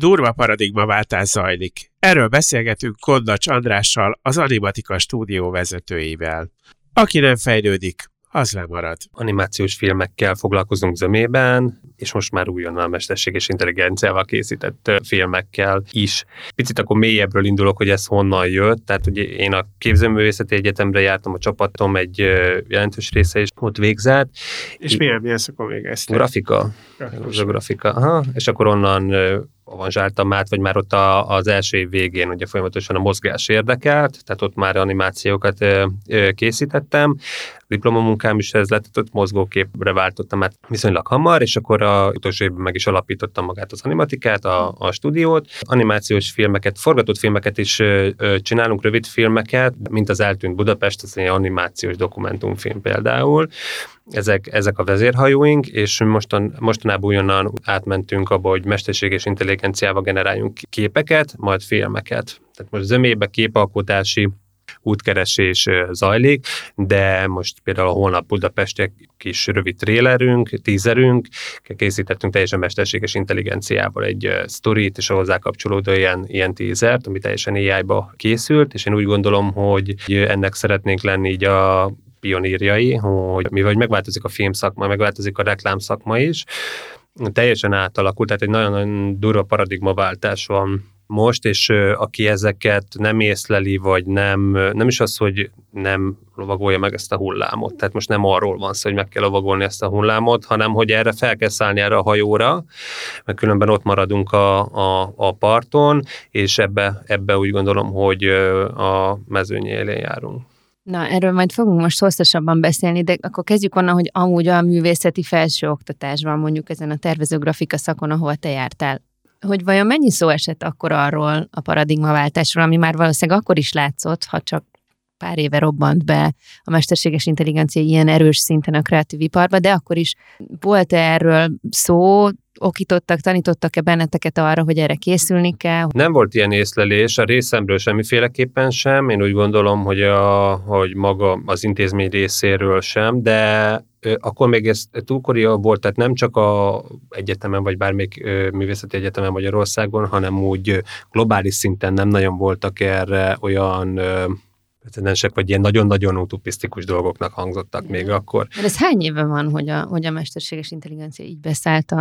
Durva paradigmaváltás zajlik. Erről beszélgetünk Kondacs Andrással, az Animatika stúdió vezetőivel. Aki nem fejlődik, az lemarad. Animációs filmekkel foglalkozunk zömében, és most már újonnan mesterséges intelligenciával készített filmekkel is. Picit akkor mélyebbről indulok, hogy ez honnan jött. Tehát ugye én a képzőművészeti egyetemre jártam, a csapatom egy jelentős része is ott végzett. És milyen, milyen szakon végeztél? Grafika. Grafikus. grafika. Aha. És akkor onnan avanzsáltam át, vagy már ott a, az első év végén ugye folyamatosan a mozgás érdekelt, tehát ott már animációkat ö, ö, készítettem. Diplomamunkám is ez lett, ott mozgóképre váltottam át viszonylag hamar, és akkor a utolsó évben meg is alapítottam magát az animatikát, a, a stúdiót. Animációs filmeket, forgatott filmeket is ö, ö, csinálunk, rövid filmeket, mint az Eltűnt Budapest, ez egy animációs dokumentumfilm például ezek, ezek a vezérhajóink, és mostan, mostanában újonnan átmentünk abba, hogy mesterséges intelligenciával generáljunk képeket, majd filmeket. Tehát most zömébe képalkotási útkeresés zajlik, de most például a holnap Budapestek kis rövid trélerünk, tízerünk, készítettünk teljesen mesterséges intelligenciával egy sztorit, és a hozzá kapcsolódó ilyen, ilyen tízert, ami teljesen AI-ba készült, és én úgy gondolom, hogy ennek szeretnénk lenni így a pionírjai, hogy mivel megváltozik a filmszakma, megváltozik a reklámszakma is, teljesen átalakult, tehát egy nagyon-nagyon durva paradigmaváltás van most, és aki ezeket nem észleli, vagy nem, nem is az, hogy nem lovagolja meg ezt a hullámot. Tehát most nem arról van szó, hogy meg kell lovagolni ezt a hullámot, hanem hogy erre fel kell szállni erre a hajóra, mert különben ott maradunk a, a, a parton, és ebbe, ebbe úgy gondolom, hogy a mezőny élén járunk. Na, erről majd fogunk most hosszasabban beszélni, de akkor kezdjük onnan, hogy amúgy a művészeti felsőoktatásban, mondjuk ezen a tervezőgrafika szakon, ahol te jártál, hogy vajon mennyi szó esett akkor arról a paradigmaváltásról, ami már valószínűleg akkor is látszott, ha csak pár éve robbant be a mesterséges intelligencia ilyen erős szinten a kreatív iparba, de akkor is volt -e erről szó, okítottak, tanítottak-e benneteket arra, hogy erre készülni kell? Nem volt ilyen észlelés, a részemről semmiféleképpen sem. Én úgy gondolom, hogy, a, hogy maga az intézmény részéről sem, de akkor még ez túlkoria volt, tehát nem csak a egyetemen, vagy bármelyik művészeti egyetemen Magyarországon, hanem úgy globális szinten nem nagyon voltak erre olyan precedensek, vagy ilyen nagyon-nagyon utopisztikus dolgoknak hangzottak még akkor. Mert ez hány éve van, hogy a, hogy a mesterséges intelligencia így beszállta?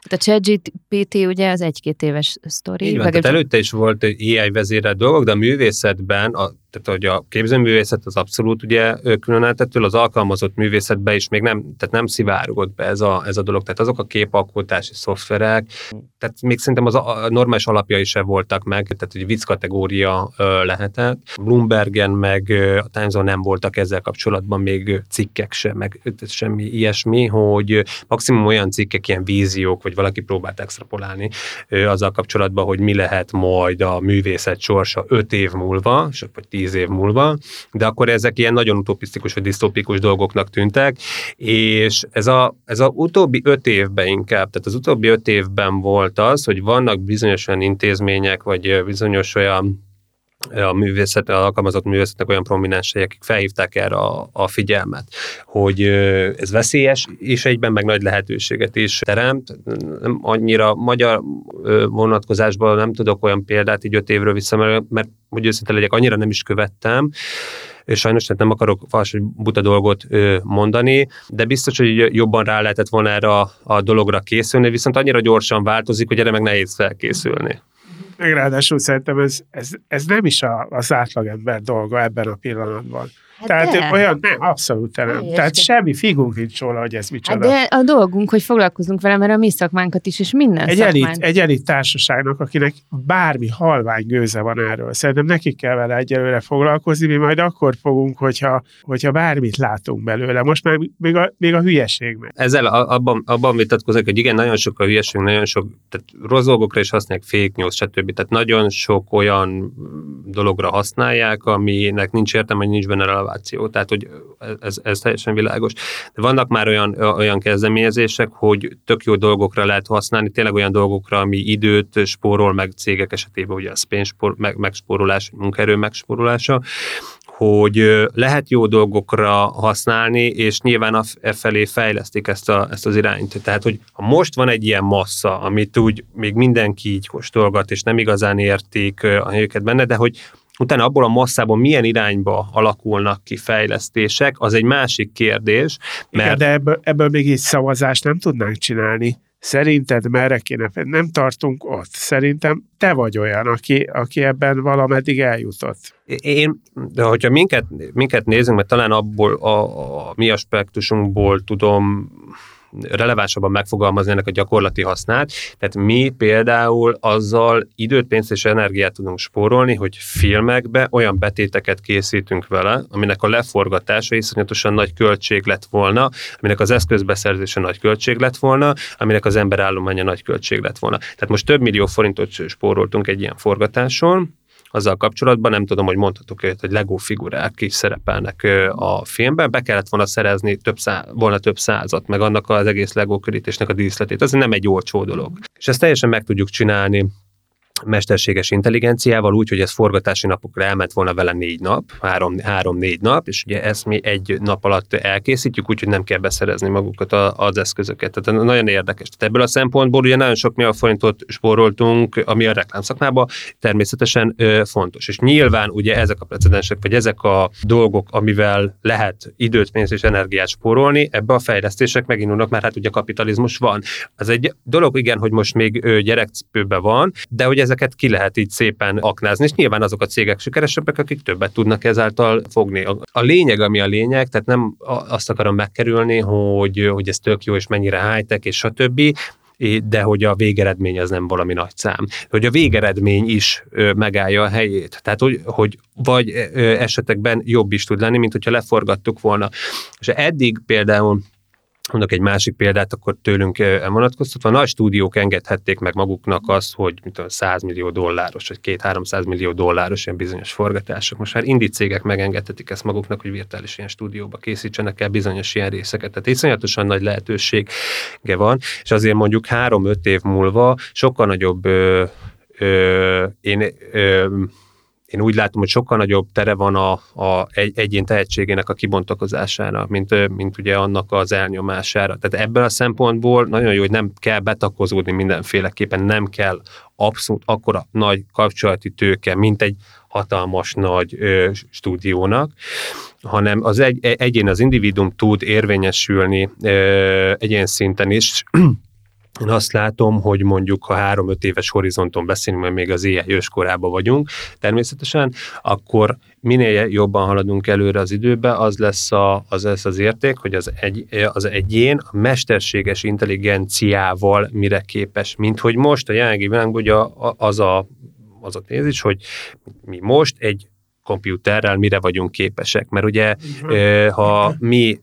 Hát a ChatGPT ugye az egy-két éves sztori. Így van, tehát előtte is volt AI vezérelt dolgok, de a művészetben a tehát hogy a képzőművészet az abszolút ugye különáltettől, az alkalmazott művészetbe is még nem, tehát nem szivárgott be ez a, ez a dolog, tehát azok a képalkotási szoftverek, tehát még szerintem az a, a normális alapjai se voltak meg, tehát egy vicc kategória ö, lehetett. Bloombergen meg a times nem voltak ezzel kapcsolatban még cikkek sem, meg semmi ilyesmi, hogy maximum olyan cikkek, ilyen víziók, vagy valaki próbált extrapolálni ö, azzal kapcsolatban, hogy mi lehet majd a művészet sorsa öt év múlva, vagy tíz év múlva, de akkor ezek ilyen nagyon utopisztikus vagy disztópikus dolgoknak tűntek, és ez a, ez a utóbbi öt évben inkább, tehát az utóbbi öt évben volt az, hogy vannak bizonyos olyan intézmények, vagy bizonyos olyan a művészet, a alkalmazott művészetnek olyan prominensei, akik felhívták erre a, a figyelmet, hogy ez veszélyes, és egyben meg nagy lehetőséget is teremt. Nem annyira magyar vonatkozásban nem tudok olyan példát így öt évről vissza, mert, mert hogy őszinte legyek, annyira nem is követtem, és sajnos tehát nem akarok fals, buta dolgot mondani, de biztos, hogy jobban rá lehetett volna erre a, a dologra készülni, viszont annyira gyorsan változik, hogy erre meg nehéz felkészülni. Meg ráadásul szerintem ez, ez, ez nem is a, az átlagember dolga ebben a pillanatban. Hát Tehát de. olyan, nem, abszolút nem. Helyes. Tehát semmi figunk nincs róla, hogy ez micsoda. Hát de a dolgunk, hogy foglalkozunk vele, mert a mi szakmánkat is, és minden egy szakmánk. Elit, egy elit társaságnak, akinek bármi halvány gőze van erről. Szerintem nekik kell vele egyelőre foglalkozni, mi majd akkor fogunk, hogyha, hogyha bármit látunk belőle. Most már még a, még a hülyeség meg. Ezzel abban, abban vitatkozok, hogy igen, nagyon sok a hülyeség, nagyon sok, tehát rossz dolgokra is használják fake news, stb. Tehát nagyon sok olyan dologra használják, aminek nincs értelme, hogy nincs benne releváció. Tehát, hogy ez, ez teljesen világos. De vannak már olyan, olyan kezdeményezések, hogy tök jó dolgokra lehet használni, tényleg olyan dolgokra, ami időt spórol meg cégek esetében, ugye a pénzspor, meg, megspórolás, munkaerő megspórolása, hogy lehet jó dolgokra használni, és nyilván a e felé fejlesztik ezt, a, ezt az irányt. Tehát, hogy ha most van egy ilyen massza, amit úgy még mindenki így kóstolgat, és nem igazán értik a helyüket benne, de hogy utána abból a masszából milyen irányba alakulnak ki fejlesztések, az egy másik kérdés. Mert... Igen, de ebből, ebből még egy szavazást nem tudnánk csinálni. Szerinted merre kéne? Nem tartunk ott. Szerintem te vagy olyan, aki, aki ebben valameddig eljutott. Én, de hogyha minket, minket nézünk, mert talán abból a, a mi aspektusunkból tudom relevánsabban megfogalmazni ennek a gyakorlati hasznát. Tehát mi például azzal időt, pénzt és energiát tudunk spórolni, hogy filmekbe olyan betéteket készítünk vele, aminek a leforgatása iszonyatosan nagy költség lett volna, aminek az eszközbeszerzése nagy költség lett volna, aminek az emberállománya nagy költség lett volna. Tehát most több millió forintot spóroltunk egy ilyen forgatáson, azzal kapcsolatban, nem tudom, hogy mondhatok őt, hogy Lego figurák is szerepelnek a filmben, be kellett volna szerezni több szá, volna több százat, meg annak az egész Lego körítésnek a díszletét. Ez nem egy olcsó dolog. És ezt teljesen meg tudjuk csinálni mesterséges intelligenciával, úgy, hogy ez forgatási napokra elment volna vele négy nap, három, három-négy nap, és ugye ezt mi egy nap alatt elkészítjük, úgyhogy nem kell beszerezni magukat az eszközöket. Tehát nagyon érdekes. Tehát ebből a szempontból ugye nagyon sok millió forintot spóroltunk, ami a reklámszakmában természetesen ö, fontos. És nyilván ugye ezek a precedensek, vagy ezek a dolgok, amivel lehet időt, pénzt és energiát spórolni, ebbe a fejlesztések megindulnak, mert hát ugye kapitalizmus van. Az egy dolog, igen, hogy most még gyerekcipőben van, de hogy ez ezeket ki lehet így szépen aknázni, és nyilván azok a cégek sikeresebbek, akik többet tudnak ezáltal fogni. A lényeg, ami a lényeg, tehát nem azt akarom megkerülni, hogy, hogy ez tök jó, és mennyire high-tech, és stb., de hogy a végeredmény az nem valami nagy szám. Hogy a végeredmény is megállja a helyét. Tehát, hogy, hogy vagy esetekben jobb is tud lenni, mint hogyha leforgattuk volna. És eddig például Mondok egy másik példát, akkor tőlünk elvonatkoztatva. Nagy stúdiók engedhették meg maguknak azt, hogy mint a 100 millió dolláros, vagy 2-300 millió dolláros ilyen bizonyos forgatások. Most már indi cégek megengedhetik ezt maguknak, hogy virtuális ilyen stúdióba készítsenek el bizonyos ilyen részeket. Tehát iszonyatosan nagy lehetősége van, és azért mondjuk 3-5 év múlva sokkal nagyobb ö, ö, én ö, én úgy látom, hogy sokkal nagyobb tere van a, a egy, egyén tehetségének a kibontakozására, mint, mint ugye annak az elnyomására. Tehát ebből a szempontból nagyon jó, hogy nem kell betakozódni mindenféleképpen, nem kell abszolút akkora nagy kapcsolati tőke, mint egy hatalmas nagy ö, stúdiónak, hanem az egy, egyén, az individuum tud érvényesülni ö, egyén szinten is, én azt látom, hogy mondjuk, ha három-öt éves horizonton beszélünk, mert még az éjjel őskorában vagyunk, természetesen, akkor minél jobban haladunk előre az időbe, az lesz, a, az, lesz az érték, hogy az, egy, az egyén a mesterséges intelligenciával mire képes, mint hogy most a jelenlegi világban ugye az a, az a tézis, hogy mi most egy kompjúterrel mire vagyunk képesek. Mert ugye, uh-huh. ha mi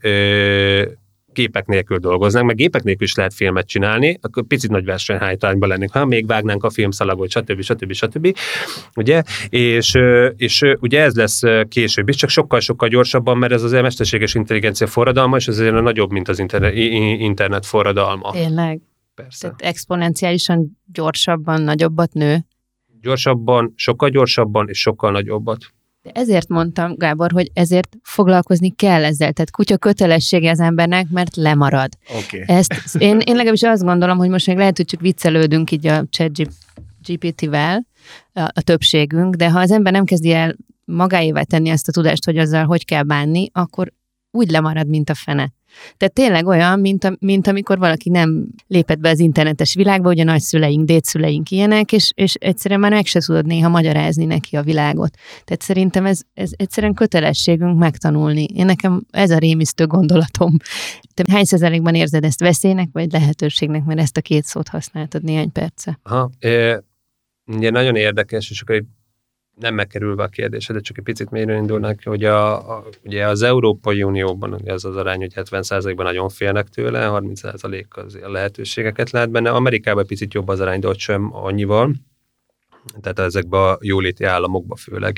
gépek nélkül dolgoznak, meg gépek nélkül is lehet filmet csinálni, akkor picit nagy versenyhájtányban lennénk, ha még vágnánk a filmszalagot, stb. stb. stb. Ugye? És, és ugye ez lesz később is, csak sokkal-sokkal gyorsabban, mert ez az mesterséges intelligencia forradalma, és azért nagyobb, mint az internet, internet forradalma. Tényleg? Persze. Tehát exponenciálisan gyorsabban, nagyobbat nő? Gyorsabban, sokkal gyorsabban és sokkal nagyobbat. De ezért mondtam, Gábor, hogy ezért foglalkozni kell ezzel. Tehát kutya kötelessége az embernek, mert lemarad. Okay. Ezt én, én legalábbis azt gondolom, hogy most még lehet, hogy csak viccelődünk így a chat GPT-vel, a, a többségünk, de ha az ember nem kezdi el magáévá tenni ezt a tudást, hogy azzal hogy kell bánni, akkor úgy lemarad, mint a fene. Tehát tényleg olyan, mint, a, mint amikor valaki nem lépett be az internetes világba, ugye nagyszüleink, dédszüleink ilyenek, és, és egyszerűen már meg se tudod néha magyarázni neki a világot. Tehát szerintem ez, ez egyszerűen kötelességünk megtanulni. Én nekem ez a rémisztő gondolatom. Te hány százalékban érzed ezt veszélynek, vagy lehetőségnek, mert ezt a két szót használtad néhány perce? Aha, e, ugye nagyon érdekes, és akkor nem megkerülve a kérdésed, de csak egy picit mélyre indulnak, hogy a, a, ugye az Európai Unióban ugye az arány, hogy 70%-ban nagyon félnek tőle, 30% az a lehetőségeket lát benne. Amerikában picit jobb az arány, de ott sem annyival. Tehát ezekben a jóléti államokban főleg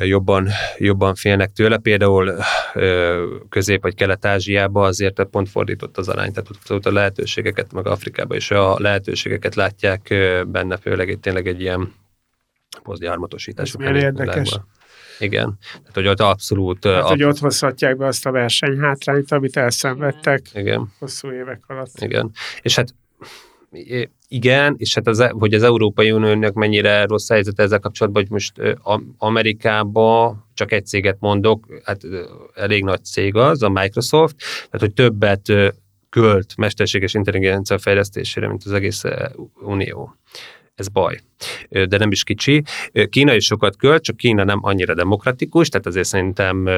jobban, jobban félnek tőle. Például Közép- vagy Kelet-Ázsiában azért pont fordított az arány, tehát ott a lehetőségeket, meg Afrikában is a lehetőségeket látják benne, főleg itt tényleg egy ilyen posztgyarmatosításuk. Ez érdekes. Igen. Tehát, hogy ott abszolút... Hát, ab... hogy ott hozhatják be azt a versenyhátrányt, amit elszenvedtek Igen. hosszú évek alatt. Igen. És hát igen, és hát az, hogy az Európai Uniónak mennyire rossz helyzet ezzel kapcsolatban, hogy most Amerikába csak egy céget mondok, hát elég nagy cég az, a Microsoft, tehát hogy többet költ mesterséges intelligencia fejlesztésére, mint az egész Unió ez baj. De nem is kicsi. Kína is sokat költ, csak Kína nem annyira demokratikus, tehát azért szerintem...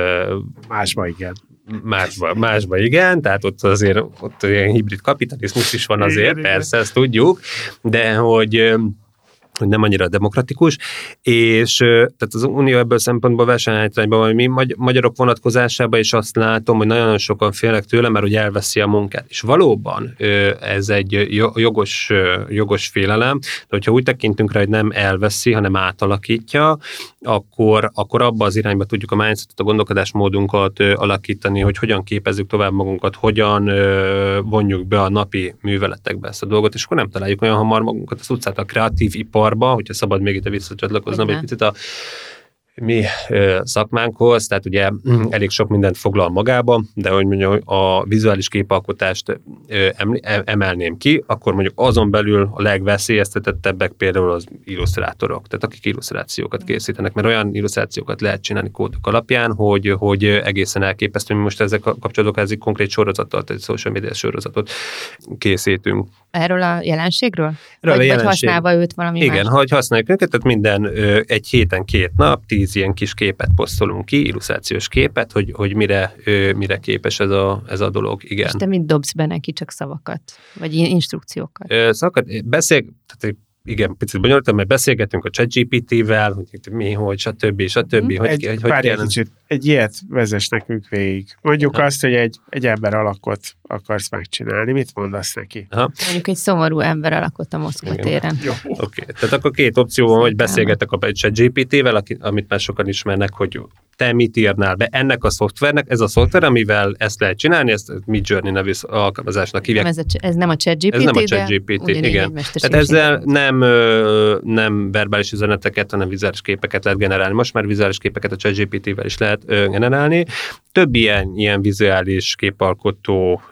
Másba igen. Másba, másba igen, tehát ott azért ott ilyen hibrid kapitalizmus is van azért, igen, persze, igen. ezt tudjuk, de hogy hogy nem annyira demokratikus, és tehát az Unió ebből szempontból versenyhátrányban van, mi magyarok vonatkozásában is azt látom, hogy nagyon sokan félnek tőle, mert hogy elveszi a munkát. És valóban ez egy jogos, jogos félelem, de hogyha úgy tekintünk rá, hogy nem elveszi, hanem átalakítja, akkor, akkor abba az irányba tudjuk a mindsetet, a gondolkodásmódunkat alakítani, hogy hogyan képezzük tovább magunkat, hogyan vonjuk be a napi műveletekbe ezt a dolgot, és akkor nem találjuk olyan hamar magunkat az utcát a kreatív iparba, hogyha szabad még itt visszacsatlakoznom egy picit a mi szakmánkhoz, tehát ugye elég sok mindent foglal magába, de hogy mondjam, a vizuális képalkotást emelném ki, akkor mondjuk azon belül a legveszélyeztetettebbek például az illusztrátorok, tehát akik illusztrációkat készítenek, mert olyan illusztrációkat lehet csinálni kódok alapján, hogy, hogy egészen elképesztő, mi most ezek kapcsolatok ez egy konkrét sorozatot, egy social media sorozatot készítünk. Erről a jelenségről? Erről vagy, a jelenség. vagy használva őt valami Igen, más? hogy használjuk őket, tehát minden egy héten két nap, tíz tíz ilyen kis képet posztolunk ki, illusztrációs képet, hogy, hogy mire, mire képes ez a, ez a dolog. Igen. És te mit dobsz be neki, csak szavakat? Vagy instrukciókat? Szavakat, beszél, tehát igen, picit bonyolultam, mert beszélgetünk a ChatGPT-vel, hogy mi, hogy, stb. stb. Hogy, egy, hogy, hogy kell... kicsit, egy ilyet vezess nekünk végig. Mondjuk ha. azt, hogy egy, egy ember alakot akarsz megcsinálni, mit mondasz neki? Ha. Mondjuk egy szomorú ember alakot a Moszkva téren. Oké, okay. tehát akkor két opció van, hogy beszélgetek a ChatGPT-vel, amit már sokan ismernek, hogy te mit írnál be ennek a szoftvernek, ez a szoftver, amivel ezt lehet csinálni, ezt Mid Journey nevű alkalmazásnak hívják. Ez, a, ez nem a ChatGPT, Ez nem a ChatGPT, igen. Tehát ezzel nem, nem verbális üzeneteket, hanem vizuális képeket lehet generálni. Most már vizuális képeket a ChatGPT-vel is lehet generálni. Több ilyen, ilyen vizuális képalkotó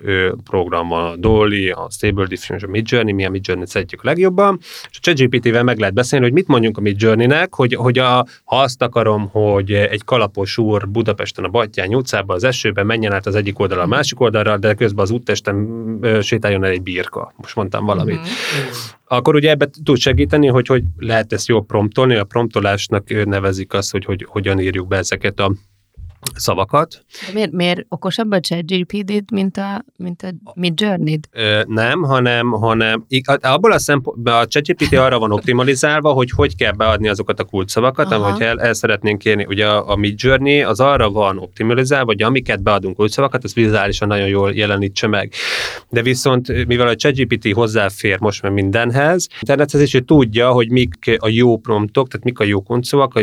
program van, a Dolly, a Stable Diffusion, a Mid Journey, mi a Mid Journey-t szeretjük a legjobban, és a ChatGPT-vel meg lehet beszélni, hogy mit mondjunk a Mid Journey-nek, hogy, hogy a, ha azt akarom, hogy egy kalap napos úr Budapesten a Battyány utcában az esőben menjen át az egyik oldalra a másik oldalra, de közben az úttesten sétáljon el egy birka. Most mondtam valamit. Mm-hmm. Akkor ugye ebbe tud segíteni, hogy hogy lehet ezt jól promptolni. A promptolásnak nevezik azt, hogy, hogy hogyan írjuk be ezeket a szavakat. De miért, miért okosabb a ChatGPT-t, mint a, mint a Mid journey Nem, hanem, hanem abból a szempontból a ChatGPT arra van optimalizálva, hogy hogy kell beadni azokat a kulcsszavakat, amit el, el szeretnénk kérni. Ugye a, a Mid Journey az arra van optimalizálva, hogy amiket beadunk kulcsszavakat, az vizuálisan nagyon jól jelenítse meg. De viszont, mivel a ChatGPT hozzáfér most már mindenhez, internethez is, hogy tudja, hogy mik a jó promptok, tehát mik a jó kulcsszavak, a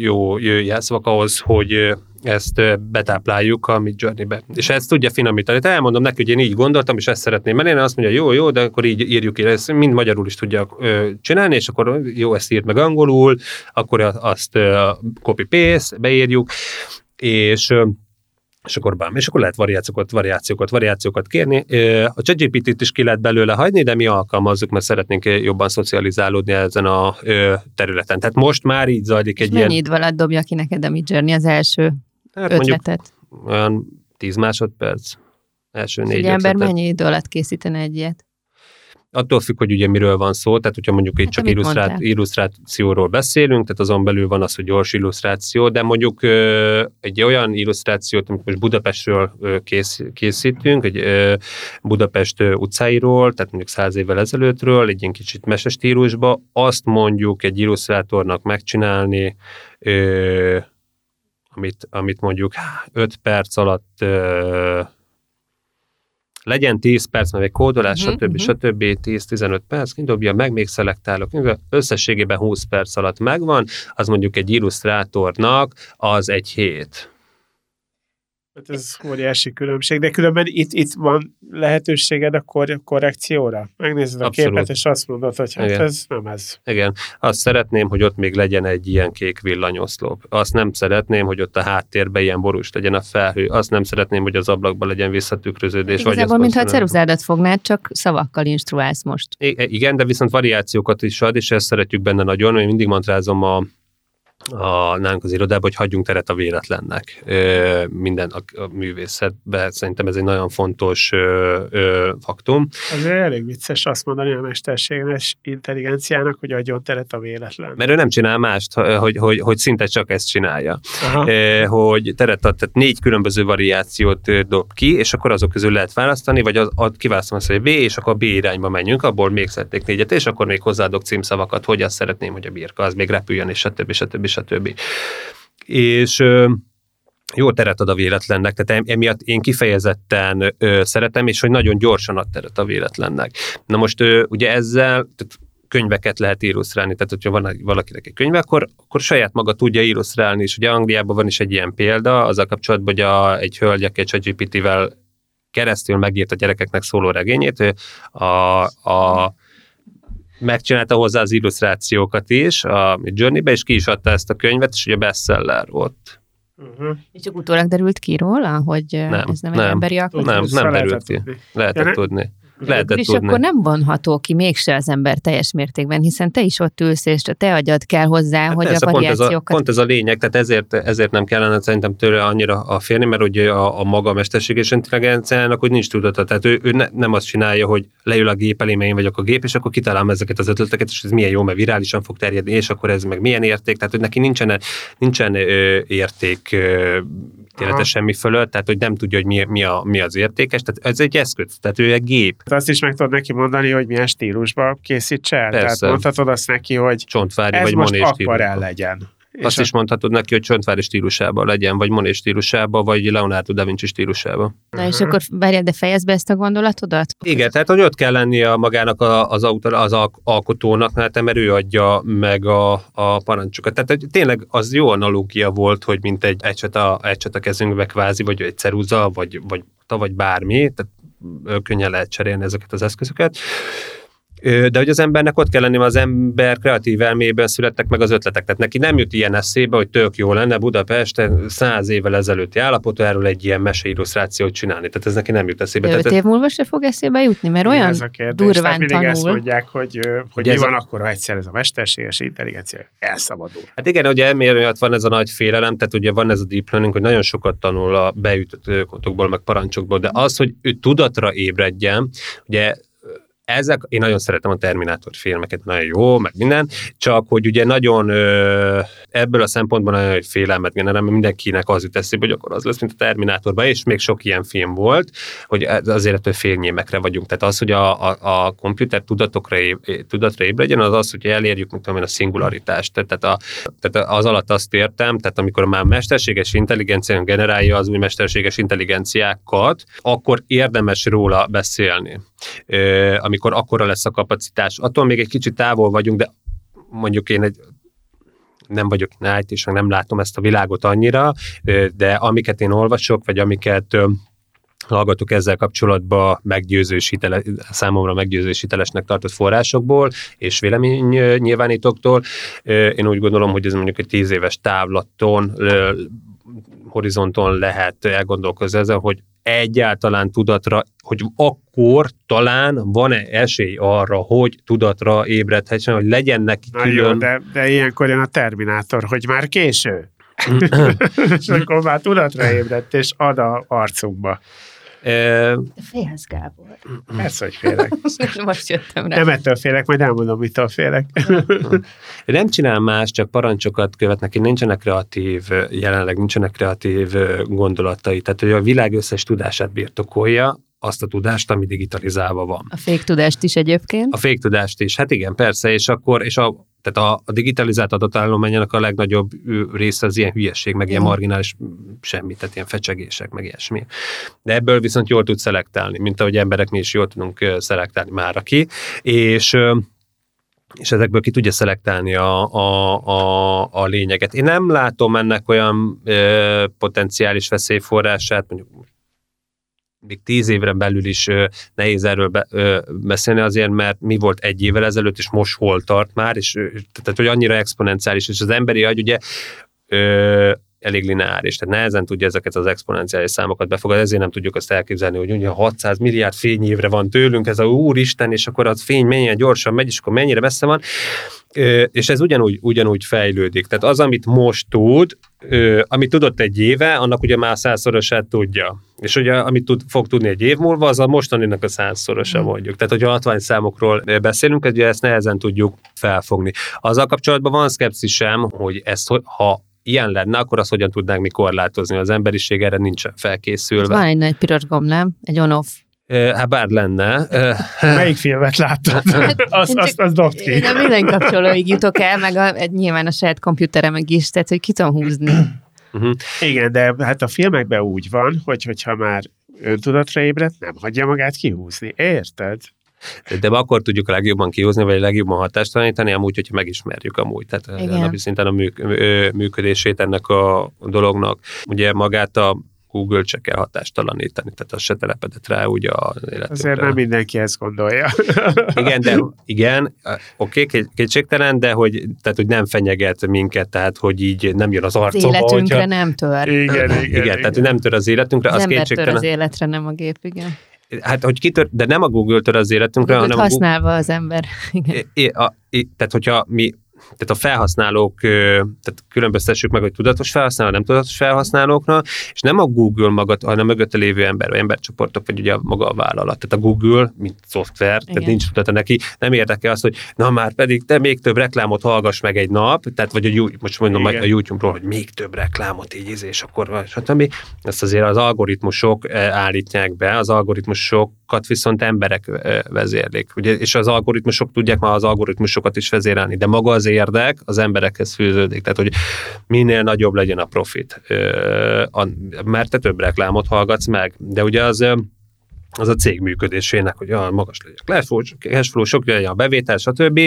jó, jó jelszavak ahhoz, hogy ezt betápláljuk a Mid Journey-be. És ezt tudja finomítani. Tehát elmondom neki, hogy én így gondoltam, és ezt szeretném elérni, azt mondja, jó, jó, de akkor így írjuk ki, ezt mind magyarul is tudja csinálni, és akkor jó, ezt írt meg angolul, akkor azt copy-paste, beírjuk, és és akkor bám, és akkor lehet variációkat, variációkat, variációkat kérni. A ChatGPT-t is ki lehet belőle hagyni, de mi alkalmazzuk, mert szeretnénk jobban szocializálódni ezen a területen. Tehát most már így zajlik és egy mennyi ilyen... idő alatt dobja ki neked a Midjourney az első hát ötletet? Olyan 10 másodperc, első négy Egy ember mennyi idő alatt készítene egy ilyet? Attól függ, hogy ugye miről van szó, tehát hogyha mondjuk itt Hát, csak illusztrát, mondtál. illusztrációról beszélünk, tehát azon belül van az, hogy gyors illusztráció, de mondjuk ö, egy olyan illusztrációt, amit most Budapestről ö, kész, készítünk, egy ö, Budapest ö, utcáiról, tehát mondjuk száz évvel ezelőttről, egy ilyen kicsit mesestílusba, azt mondjuk egy illusztrátornak megcsinálni, ö, amit, amit mondjuk 5 perc alatt ö, legyen 10 perc, mert egy kódolás, Mhm, stb. mhm. stb. 10-15 perc, kidobja meg, még szelektálok. Összességében 20 perc alatt megvan, az mondjuk egy illusztrátornak az egy hét. Hát ez óriási különbség, de különben itt, itt van lehetőséged a kor- korrekcióra. Megnézed a Abszolút. képet, és azt mondod, hogy hát Igen. ez nem ez. Igen, azt szeretném, hogy ott még legyen egy ilyen kék villanyoszlop. Azt nem szeretném, hogy ott a háttérben ilyen borús legyen a felhő. Azt nem szeretném, hogy az ablakban legyen visszatükröződés. vagy Igazából, az mintha a ceruzádat fognád, csak szavakkal instruálsz most. I- Igen, de viszont variációkat is ad, és ezt szeretjük benne nagyon. Én mindig mantrázom a, a nálunk az irodában, hogy hagyjunk teret a véletlennek ö, minden a, a művészetben. Szerintem ez egy nagyon fontos ö, ö, faktum. Azért elég vicces azt mondani a mesterséges intelligenciának, hogy adjon teret a véletlen. Mert ő nem csinál mást, hogy, hogy, hogy szinte csak ezt csinálja. Aha. Eh, hogy teret ad, tehát négy különböző variációt dob ki, és akkor azok közül lehet választani, vagy az, az, kiválasztom azt, hogy B, és akkor B irányba menjünk, abból még szeretnék négyet, és akkor még hozzáadok címszavakat, hogy azt szeretném, hogy a birka az még repüljön, és stb. stb. stb. És ö, jó teret ad a véletlennek, tehát em- emiatt én kifejezetten szeretem, és hogy nagyon gyorsan ad teret a véletlennek. Na most ö, ugye ezzel, tehát könyveket lehet illusztrálni, tehát hogyha van valakinek egy könyve, akkor, akkor saját maga tudja illusztrálni, és ugye Angliában van is egy ilyen példa, azzal kapcsolatban, hogy a, egy hölgy, aki egy GPT-vel keresztül megírt a gyerekeknek szóló regényét, a, a megcsinálta hozzá az illusztrációkat is a Journey-be, és ki is adta ezt a könyvet, és ugye bestseller volt. Uh-huh. És csak utólag derült ki róla, hogy nem, Nem, ez nem, egy nem. emberi alkotás? Nem, nem lehetett derült ki. tudni. Lehetett tudni. Lehetett is tudni. akkor nem vonható ki mégse az ember teljes mértékben, hiszen te is ott ülsz, és a te agyad kell hozzá, Hát hogy persze, a pont ez a, variációkat... pont ez a lényeg, tehát ezért, ezért nem kellene szerintem tőle annyira a félni, mert ugye a, a maga mesterséges intelligenciának hogy nincs tudata, tehát ő, ő ne, nem azt csinálja, hogy leül a gép elé, mert én vagyok a gép, és akkor kitalálom ezeket az ötleteket, és ez milyen jó, mert virálisan fog terjedni, és akkor ez meg milyen érték, tehát hogy neki nincsen, nincsen ö, érték ö, Aha. semmi fölött, tehát hogy nem tudja, hogy mi, mi, a, mi az értékes, tehát ez egy eszköz, tehát ő egy gép, Azt is meg tudod neki mondani, hogy milyen stílusba készíts el. Persze. Tehát mondhatod azt neki, hogy csontvári ez vagy most akvarel stílusban. legyen. És Azt is mondhatod neki, hogy Csontvári stílusában legyen, vagy Monet stílusában, vagy Leonardo da Vinci stílusában. Na és akkor várjál, de fejezd be ezt a gondolatodat? Igen, tehát hogy ott kell lennie magának a, az, autor, az al- alkotónak, mert mert ő adja meg a, a parancsokat. Tehát hogy tényleg az jó analógia volt, hogy mint egy ecset a, ecset a kezünkbe kvázi, vagy egy ceruza, vagy, vagy, vagy bármi, tehát könnyen lehet cserélni ezeket az eszközöket. De hogy az embernek ott kell lenni, mert az ember kreatív elmében születtek meg az ötletek. Tehát neki nem jut ilyen eszébe, hogy tök jó lenne Budapesten száz évvel ezelőtti állapot, erről egy ilyen meseillusztrációt csinálni. Tehát ez neki nem jut eszébe. De öt év múlva se fog eszébe jutni, mert olyan ez a kérdés. durván Tehát mindig ezt tanul. mondják, hogy, hogy Ugye mi ez a- van akkor, ha egyszer ez a mesterséges intelligencia elszabadul. Hát igen, ugye emiatt van ez a nagy félelem, tehát ugye van ez a deep learning, hogy nagyon sokat tanul a beütött ö, kodokból, meg parancsokból, de az, hogy ő tudatra ébredjen, ugye ezek, én nagyon szeretem a Terminátor filmeket, nagyon jó, meg minden, csak hogy ugye nagyon ö, ebből a szempontból nagyon nagy félelmet generál, mert mindenkinek az jut eszébe, hogy akkor az lesz, mint a Terminátorban, és még sok ilyen film volt, hogy azért ettől félnyémekre vagyunk. Tehát az, hogy a, a, a komputer tudatokra tudatra ébredjen, az az, hogy elérjük, mint a szingularitást. Tehát, a, tehát az alatt azt értem, tehát amikor már mesterséges intelligencia generálja az új mesterséges intelligenciákat, akkor érdemes róla beszélni. Ö, amikor akkora lesz a kapacitás. Attól még egy kicsit távol vagyunk, de mondjuk én egy nem vagyok nájt, és nem látom ezt a világot annyira, de amiket én olvasok, vagy amiket hallgatok ezzel kapcsolatban meggyőzősítele, számomra meggyőzősítelesnek tartott forrásokból és vélemény nyilvánítóktól. Én úgy gondolom, hogy ez mondjuk egy tíz éves távlaton, horizonton lehet elgondolkozni ezzel, hogy egyáltalán tudatra, hogy akkor talán van-e esély arra, hogy tudatra ébredhessen, hogy legyen neki Na külön... jó, de, de ilyenkor jön a Terminátor, hogy már késő. és akkor már tudatra ébredt, és ad a arcunkba. Félsz, Gábor. Persze, hogy félek. Most jöttem rá. Nem ettől félek, majd elmondom, mitől félek. nem csinál más, csak parancsokat követ neki, nincsenek kreatív, jelenleg nincsenek kreatív gondolatai. Tehát, hogy a világ összes tudását birtokolja, azt a tudást, ami digitalizálva van. A féktudást is egyébként? A féktudást is, hát igen, persze, és akkor, és a, tehát a, a digitalizált adatállományának a legnagyobb része az ilyen hülyeség, meg ilyen marginális semmi, tehát ilyen fecsegések, meg ilyesmi. De ebből viszont jól tud szelektálni, mint ahogy emberek mi is jól tudunk szelektálni már aki, és és ezekből ki tudja szelektálni a, a, a, a lényeget. Én nem látom ennek olyan ö, potenciális veszélyforrását, mondjuk még tíz évre belül is nehéz erről beszélni azért, mert mi volt egy évvel ezelőtt, és most hol tart már, és tehát, hogy annyira exponenciális, és az emberi agy ugye elég lineáris, tehát nehezen tudja ezeket az exponenciális számokat befogadni, ezért nem tudjuk azt elképzelni, hogy ugye 600 milliárd fényévre van tőlünk, ez a úristen, és akkor az fény mennyire gyorsan megy, és akkor mennyire messze van, és ez ugyanúgy, ugyanúgy fejlődik. Tehát az, amit most tud, amit tudott egy éve, annak ugye már százszorosát tudja. És ugye, amit tud, fog tudni egy év múlva, az a mostaninak a százszorosa mm. mondjuk. Tehát, hogyha hatvány számokról beszélünk, ugye ezt nehezen tudjuk felfogni. Azzal kapcsolatban van szkepszisem, hogy ezt, ha ilyen lenne, akkor azt hogyan tudnánk mi korlátozni? Az emberiség erre nincsen felkészülve. Van egy nagy piros gomb, nem? Egy on-off. Hát bár lenne. Melyik filmet láttad? azt, azt, azt dobd ki. Én a minden kapcsolóig jutok el, meg a, nyilván a saját komputerem meg is, tehát hogy ki tudom húzni. Uh-huh. Igen, de hát a filmekben úgy van, hogy hogyha már öntudatra ébredt, nem hagyja magát kihúzni. Érted? De akkor tudjuk a legjobban kihozni, vagy a legjobban hatástalanítani, amúgy, hogyha megismerjük amúgy. Tehát Igen. napi szinten a működését ennek a dolognak. Ugye magát a Google se kell hatástalanítani, tehát az se telepedett rá ugye az életünkre. Azért nem mindenki ezt gondolja. igen, de igen, oké, okay, kétségtelen, de hogy, tehát, hogy nem fenyeget minket, tehát hogy így nem jön az arcba. Az életünkre hogyha... nem tör. Igen, igen, igen, igen, tehát nem tör az életünkre. Az, az ember tör az életre, nem a gép, igen. Hát, hogy kitör, de nem a Google tör az életünkre, hanem használva a Google... az ember. Igen. É, a, é, tehát, hogyha mi tehát a felhasználók, tehát különböztessük meg, hogy tudatos felhasználó, nem tudatos felhasználóknak, és nem a Google maga, hanem a mögötte lévő ember, vagy embercsoportok, vagy ugye maga a vállalat. Tehát a Google, mint szoftver, Igen. tehát nincs tudata neki, nem érdekel az, hogy na már pedig te még több reklámot hallgass meg egy nap, tehát vagy a, most mondom Igen. a YouTube-ról, hogy még több reklámot így, és akkor stb. Ezt azért az algoritmusok állítják be, az algoritmusokat viszont emberek vezérlik. Ugye, és az algoritmusok tudják már az algoritmusokat is vezérelni, de maga az érdek az emberekhez fűződik, tehát hogy minél nagyobb legyen a profit, mert te több reklámot hallgatsz meg, de ugye az az a cég működésének, hogy olyan magas legyen cashflow, sok legyen a bevétel, stb.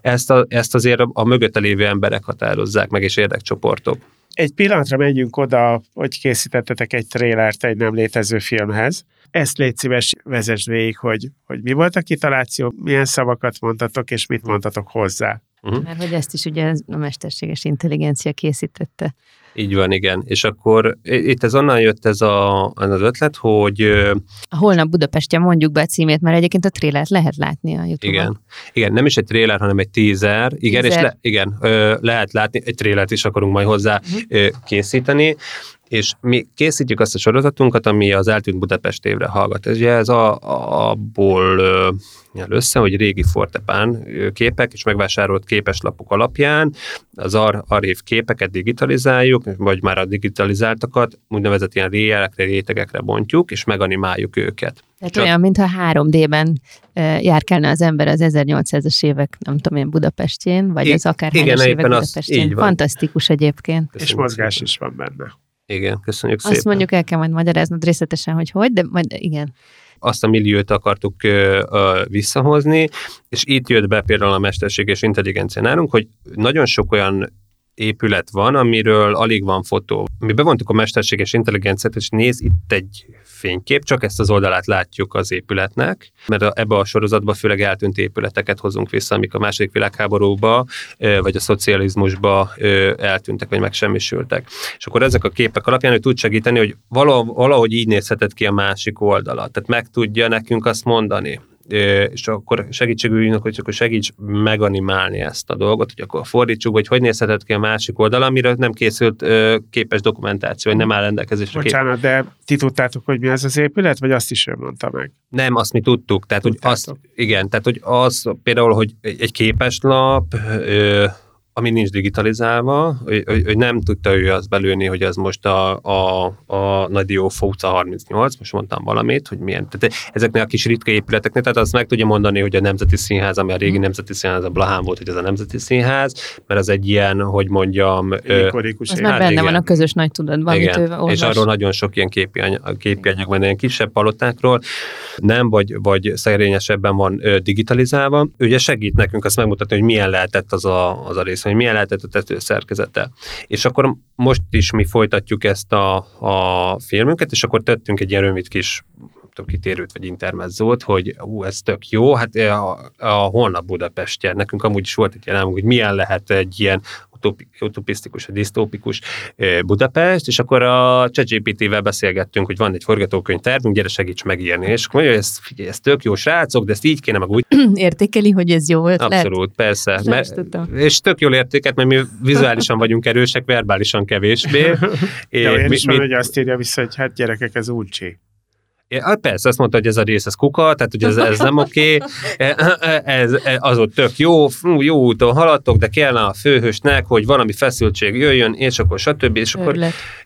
Ezt, a, ezt azért a, a mögötte lévő emberek határozzák meg, és érdekcsoportok. Egy pillanatra megyünk oda, hogy készítettetek egy trélert egy nem létező filmhez. Ezt légy szíves, vezess végig, hogy, hogy mi volt a kitaláció, milyen szavakat mondtatok, és mit mondtatok hozzá. Uh-huh. Mert hogy ezt is ugye a mesterséges intelligencia készítette. Így van, igen. És akkor itt ez onnan jött ez a, az ötlet, hogy... A holnap Budapestje mondjuk be a címét, mert egyébként a trélert lehet látni a youtube Igen. Igen, nem is egy tréler, hanem egy teaser. Igen, teaser. és le, igen, lehet látni, egy trélert is akarunk majd hozzá uh-huh. készíteni, és mi készítjük azt a sorozatunkat, ami az Eltűnt Budapest évre hallgat. Ez, ez a, a, abból jel össze, hogy régi Fortepán képek és megvásárolt képeslapok alapján az ar- arrév képeket digitalizáljuk, vagy már a digitalizáltakat úgynevezett ilyen réjelekre, rétegekre bontjuk, és meganimáljuk őket. Tehát Csak... olyan, mintha 3D-ben járkálna az ember az 1800-as évek, nem tudom én, Budapestjén, vagy I- az akár igen, évek Budapestjén. Az, Fantasztikus egyébként. Köszönjük és mozgás szépen. is van benne. Igen, köszönjük Azt szépen. Azt mondjuk el kell majd magyaráznod részletesen, hogy hogy, de majd igen. Azt a milliót akartuk ö, ö, visszahozni, és itt jött be például a mesterséges intelligencia nálunk, hogy nagyon sok olyan épület van, amiről alig van fotó. Mi bevontuk a mesterséges intelligenciát, és néz itt egy fénykép, csak ezt az oldalát látjuk az épületnek, mert ebbe a sorozatban főleg eltűnt épületeket hozunk vissza, amik a második világháborúba, vagy a szocializmusba eltűntek, vagy megsemmisültek. És akkor ezek a képek alapján hogy tud segíteni, hogy valahogy így nézhetett ki a másik oldala. Tehát meg tudja nekünk azt mondani, és akkor segítségügyünk, hogy akkor segíts meganimálni ezt a dolgot, hogy akkor fordítsuk, hogy hogy nézhetett ki a másik oldal, amiről nem készült képes dokumentáció, hogy nem áll rendelkezésre. Bocsánat, kép... de ti tudtátok, hogy mi ez az épület, vagy azt is ő mondta meg? Nem, azt mi tudtuk. Tehát, hogy azt, igen, tehát, hogy az például, hogy egy képeslap, ö, ami nincs digitalizálva, hogy, hogy, hogy nem tudta ő azt belőni, hogy ez most a, a, a Nadio Fóca 38, most mondtam valamit, hogy milyen. Tehát ezeknél a kis ritka épületeknél, tehát azt meg tudja mondani, hogy a Nemzeti Színház, ami a régi hmm. Nemzeti Színház, a Blahán volt, hogy ez a Nemzeti Színház, mert az egy ilyen, hogy mondjam... Ikonikus. Az hát benne igen. van a közös nagy tudatban, igen. amit ő És arról nagyon sok ilyen képi anyag, képi anyag van, ilyen kisebb palotákról, nem, vagy, vagy szerényesebben van digitalizálva. Ugye segít nekünk azt megmutatni, hogy milyen lehetett az a, az a rész hogy milyen lehetett a tető szerkezete. És akkor most is mi folytatjuk ezt a, a filmünket, és akkor tettünk egy ilyen rövid kis kitérőt vagy intermezzót, hogy ú, ez tök jó, hát a, a holnap Budapestje, nekünk amúgy is volt egy ilyen hogy milyen lehet egy ilyen utopisztikus, a disztópikus Budapest, és akkor a ChatGPT-vel beszélgettünk, hogy van egy forgatókönyv tervünk, gyere segíts megírni, és akkor mondja, ez, figyelj, ez tök jó srácok, de ezt így kéne meg úgy. Értékeli, hogy ez jó ötlet? Abszolút, persze. Mert, és tök jól értéket, mert mi vizuálisan vagyunk erősek, verbálisan kevésbé. De olyan mi, is van, mi, hogy azt írja vissza, hogy hát gyerekek, ez úgy Ja, hát persze, azt mondta, hogy ez a rész, ez kuka, tehát hogy ez, ez nem oké, okay. ez, ez, az ott tök jó, jó úton haladtok, de kellene a főhősnek, hogy valami feszültség jöjjön, és akkor stb. És akkor,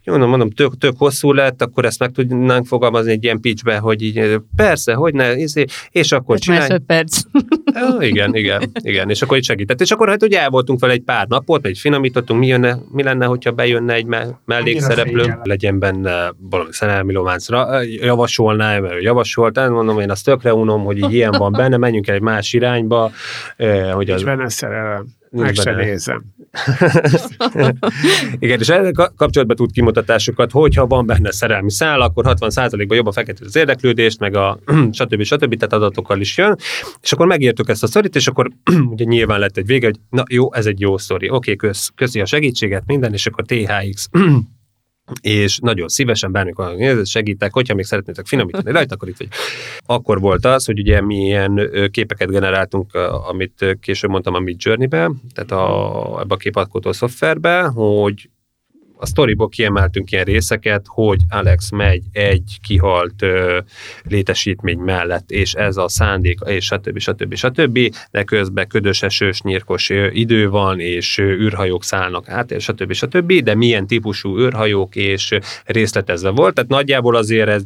jó, no, mondom, tök, tök hosszú lett, akkor ezt meg tudnánk fogalmazni egy ilyen pitchbe, hogy így, persze, hogy ne, izé, és akkor csinálj. Másodperc. Ja, igen, igen, igen, és akkor itt segített. És akkor hát ugye el voltunk vele egy pár napot, vagy finomítottunk, mi, jönne, mi lenne, hogyha bejönne egy mellékszereplő, legyen benne valami szerelmi románcra, javasol javasolná, mert ő javasolt, hát mondom, én azt tökre unom, hogy így ilyen van benne, menjünk egy más irányba. Eh, hogy az... benne szerelem. Meg se nézem. Igen, és ezzel kapcsolatban tud kimutatásokat, hogyha van benne szerelmi szál, akkor 60%-ban jobban fekete az érdeklődést, meg a stb. stb. tehát adatokkal is jön. És akkor megírtuk ezt a szorít, és akkor ugye nyilván lett egy vége, hogy na jó, ez egy jó sztori. Oké, okay, kösz, köszi a segítséget, minden, és akkor THX és nagyon szívesen bármikor segítek, hogyha még szeretnétek finomítani rajta, akkor itt vagy. Akkor volt az, hogy ugye mi ilyen képeket generáltunk, amit később mondtam a Mid Journey-be, tehát a, ebbe a képalkotó szoftverbe, hogy a storyból kiemeltünk ilyen részeket, hogy Alex megy egy kihalt ö, létesítmény mellett, és ez a szándék, és stb. stb. stb. De közben ködös, esős, nyírkos idő van, és űrhajók szállnak át, és stb. stb. De milyen típusú űrhajók, és részletezve volt. Tehát nagyjából azért ez...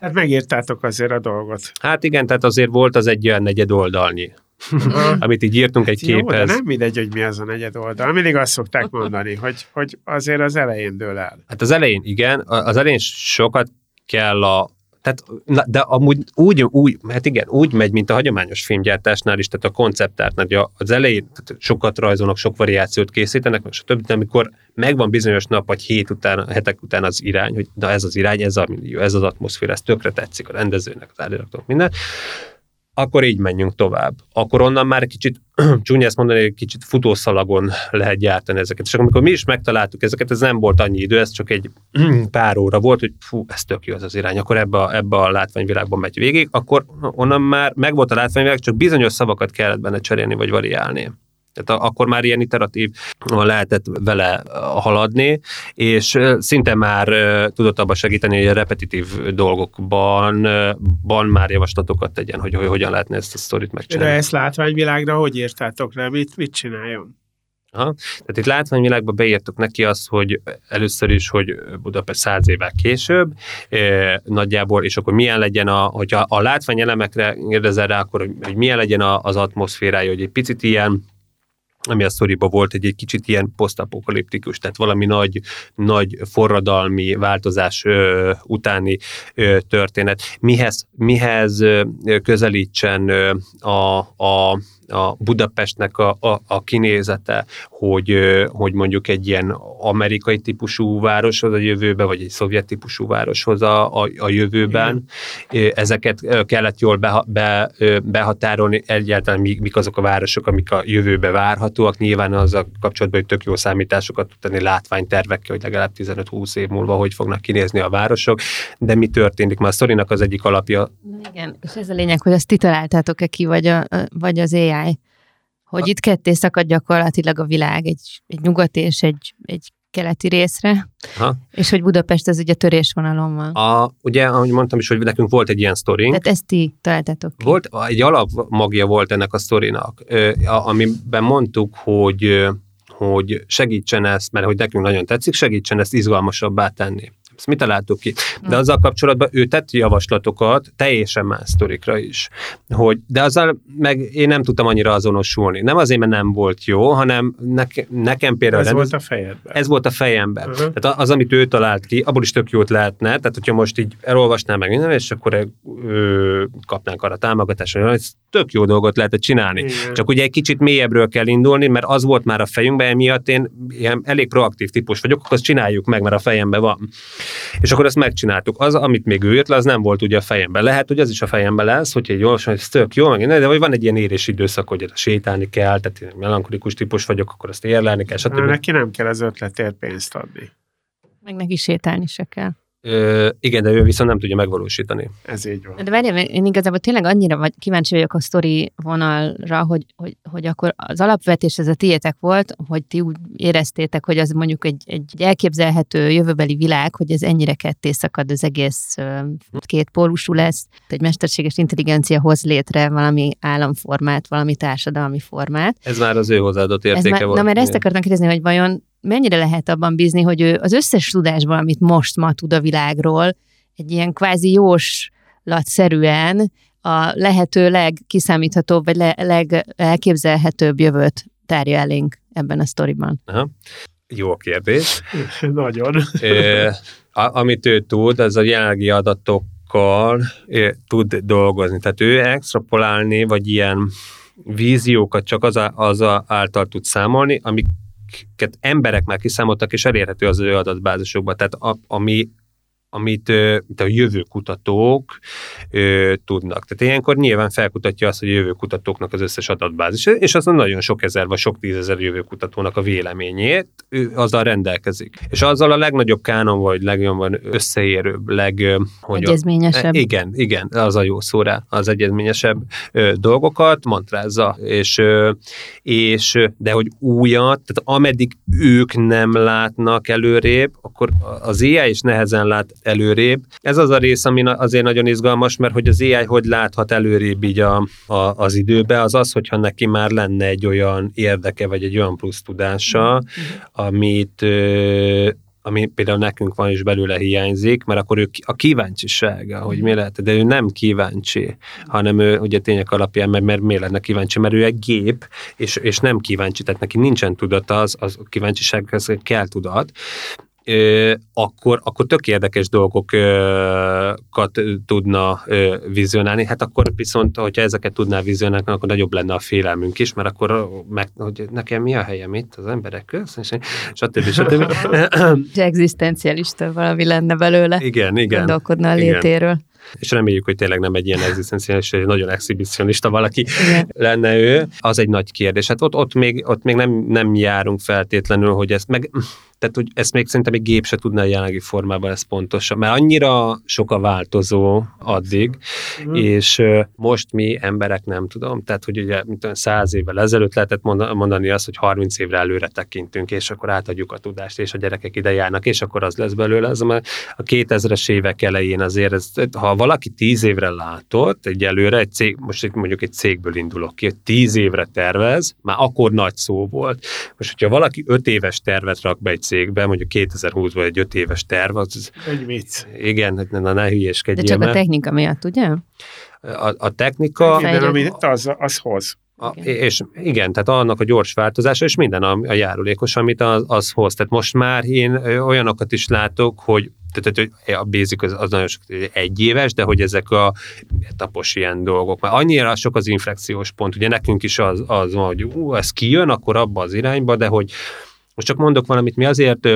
Hát megírtátok azért a dolgot. Hát igen, tehát azért volt az egy olyan negyed oldalnyi amit így írtunk egy Jó, képhez. De nem mindegy, hogy mi az a negyed oldal. Mindig azt szokták mondani, hogy, hogy azért az elején dől el. Hát az elején igen, az elején sokat kell a, tehát, na, de amúgy úgy, úgy, hát igen, úgy megy, mint a hagyományos filmgyártásnál is, tehát a konceptártnál, az elején tehát sokat rajzolnak, sok variációt készítenek, meg stb., de amikor megvan bizonyos nap, vagy hét után, hetek után az irány, hogy na ez az irány, ez, a, ez az atmoszféra, ez tökre tetszik a rendezőnek, az áriratoknak, minden, akkor így menjünk tovább. Akkor onnan már kicsit, csúnya ezt mondani, egy kicsit futószalagon lehet gyártani ezeket. És amikor mi is megtaláltuk ezeket, ez nem volt annyi idő, ez csak egy pár óra volt, hogy fú, ez tök jó az az irány, akkor ebbe a, ebbe a látványvilágban megy végig, akkor onnan már megvolt a látványvilág, csak bizonyos szavakat kellett benne cserélni, vagy variálni. Tehát akkor már ilyen iteratív lehetett vele haladni, és szinte már tudott abba segíteni, hogy a repetitív dolgokban ban már javaslatokat tegyen, hogy, hogy hogyan lehetne ezt a sztorit megcsinálni. De ezt látványvilágra hogy írtátok le? Mit, mit csináljon? Aha. Tehát itt látványvilágba beírtuk neki azt, hogy először is, hogy Budapest száz évvel később, eh, nagyjából, és akkor milyen legyen, a, hogyha a látványelemekre kérdezel rá, akkor hogy, hogy milyen legyen az atmoszférája, hogy egy picit ilyen ami a sztoriban volt egy, egy kicsit ilyen posztapokaliptikus, tehát valami nagy, nagy forradalmi változás ö, utáni ö, történet. Mihez, mihez ö, közelítsen ö, a, a a Budapestnek a, a, a kinézete, hogy, hogy mondjuk egy ilyen amerikai típusú városhoz a jövőben, vagy egy szovjet típusú városhoz a, a, a jövőben. Igen. Ezeket kellett jól be, be, behatárolni, egyáltalán mik, mik azok a városok, amik a jövőbe használhatóak, nyilván az a kapcsolatban, hogy tök jó számításokat tud tenni látványtervekkel, hogy legalább 15-20 év múlva hogy fognak kinézni a városok, de mi történik? Már a sztorinak az egyik alapja. Igen, és ez a lényeg, hogy azt ti találtátok-e ki, vagy, a, vagy az AI? Hogy a... itt ketté szakad gyakorlatilag a világ, egy, egy nyugati és egy, egy keleti részre, ha. és hogy Budapest az ugye törésvonalon van. A, ugye, ahogy mondtam is, hogy nekünk volt egy ilyen sztorink. Tehát ezt ti találtátok ki. Volt, egy alapmagja volt ennek a sztorinak, amiben mondtuk, hogy hogy segítsen ezt, mert hogy nekünk nagyon tetszik, segítsen ezt izgalmasabbá tenni. Ezt mit találtuk ki? De azzal kapcsolatban ő tett javaslatokat teljesen más sztorikra is. Hogy, de azzal meg én nem tudtam annyira azonosulni. Nem azért, mert nem volt jó, hanem neke, nekem például... Ez volt a fejedben. Ez volt a fejemben. Uh-huh. Tehát az, amit ő talált ki, abból is tök jót lehetne. Tehát, hogyha most így elolvasnám meg minden, és akkor ö, kapnánk arra támogatást, hogy ez tök jó dolgot lehetett csinálni. Igen. Csak ugye egy kicsit mélyebbről kell indulni, mert az volt már a fejünkben, emiatt én ilyen elég proaktív típus vagyok, akkor azt csináljuk meg, mert a fejemben van. És akkor ezt megcsináltuk. Az, amit még ő jött le, az nem volt ugye a fejemben. Lehet, hogy az is a fejemben lesz, hogy egy olvasom, hogy ez tök jó, meg, de hogy van egy ilyen érési időszak, hogy sétálni kell, tehát én melankolikus típus vagyok, akkor azt érlelni kell, stb. Neki nem kell az ötletért pénzt adni. Meg neki sétálni se kell. Ö, igen, de ő viszont nem tudja megvalósítani. Ez így van. De várjál, én igazából tényleg annyira vagy, kíváncsi vagyok a sztori vonalra, hogy, hogy, hogy akkor az alapvetés ez a tiétek volt, hogy ti úgy éreztétek, hogy az mondjuk egy, egy elképzelhető jövőbeli világ, hogy ez ennyire ketté szakad, az egész két pólusú lesz, egy mesterséges intelligencia hoz létre valami államformát, valami társadalmi formát. Ez már az ő hozzáadott értéke már, volt. Na, mert ezt akartam kérdezni, hogy vajon mennyire lehet abban bízni, hogy ő az összes tudásban, amit most ma tud a világról, egy ilyen kvázi jóslatszerűen a lehető legkiszámíthatóbb, vagy le, legelképzelhetőbb jövőt tárja elénk ebben a sztoriban. Aha. Jó kérdés. Nagyon. É, a, amit ő tud, az a jelenlegi adatokkal é, tud dolgozni. Tehát ő extrapolálni, vagy ilyen víziókat csak az, az által tud számolni, amik amiket emberek már kiszámoltak, és elérhető az ő adatbázisokban. Tehát a, ami amit a jövő kutatók ö, tudnak. Tehát ilyenkor nyilván felkutatja azt, hogy a jövő kutatóknak az összes adatbázis, és az nagyon sok ezer vagy sok tízezer jövő kutatónak a véleményét, ő azzal rendelkezik. És azzal a legnagyobb kánon, vagy legjobban összeérőbb, leg... Hogy egyezményesebb. A, igen, igen, az a jó szó rá, az egyezményesebb ö, dolgokat mantrázza, és, ö, és de hogy újat, tehát ameddig ők nem látnak előrébb, akkor az AI is nehezen lát előrébb. Ez az a rész, ami azért nagyon izgalmas, mert hogy az AI hogy láthat előrébb így a, a, az időbe, az az, hogyha neki már lenne egy olyan érdeke, vagy egy olyan plusz tudása, mm-hmm. amit ami például nekünk van is belőle hiányzik, mert akkor ő a kíváncsisága, hogy mi lehet, de ő nem kíváncsi, hanem ő ugye tények alapján, mert, mert miért lenne kíváncsi, mert ő egy gép, és, és nem kíváncsi, tehát neki nincsen tudata, az, az kíváncsisághoz kell tudat, akkor, akkor tök érdekes dolgokat tudna vizionálni. Hát akkor viszont, hogyha ezeket tudná vizionálni, akkor nagyobb lenne a félelmünk is, mert akkor meg, hogy nekem mi a helyem itt az emberek közt, stb. stb. Egzisztencialista valami lenne belőle. Igen, igen. Gondolkodna a létéről. Igen és reméljük, hogy tényleg nem egy ilyen egzisztenciális, egy nagyon exhibicionista valaki Igen. lenne ő, az egy nagy kérdés. Hát ott, ott még, ott még nem, nem járunk feltétlenül, hogy ezt meg tehát, hogy ezt még szerintem egy gép se tudna a jelenlegi formában ezt pontosan, mert annyira sok a változó addig, mm. és most mi emberek nem tudom, tehát, hogy ugye száz évvel ezelőtt lehetett mondani azt, hogy 30 évre előre tekintünk, és akkor átadjuk a tudást, és a gyerekek ide járnak, és akkor az lesz belőle. Ez a 2000-es évek elején azért, ez, ha valaki 10 évre látott egy előre, egy cég, most itt mondjuk egy cégből indulok ki, hogy 10 évre tervez, már akkor nagy szó volt. Most, hogyha valaki 5 éves tervet rak be egy cégbe, mondjuk 2020-ban egy 5 éves terv, az... Egy vicc. Igen, na ne hülyeskedjél. De csak a technika miatt, ugye? A, a technika... Igen, amit az, az hoz. A, és igen, tehát annak a gyors változása, és minden a, a járulékos, amit az, az hoz. Tehát most már én olyanokat is látok, hogy tehát a basic az, az nagyon sok, egy éves, de hogy ezek a tapos ilyen dolgok, mert annyira sok az inflexiós pont, ugye nekünk is az, az van, hogy ú, ez kijön, akkor abba az irányba, de hogy most csak mondok valamit, mi azért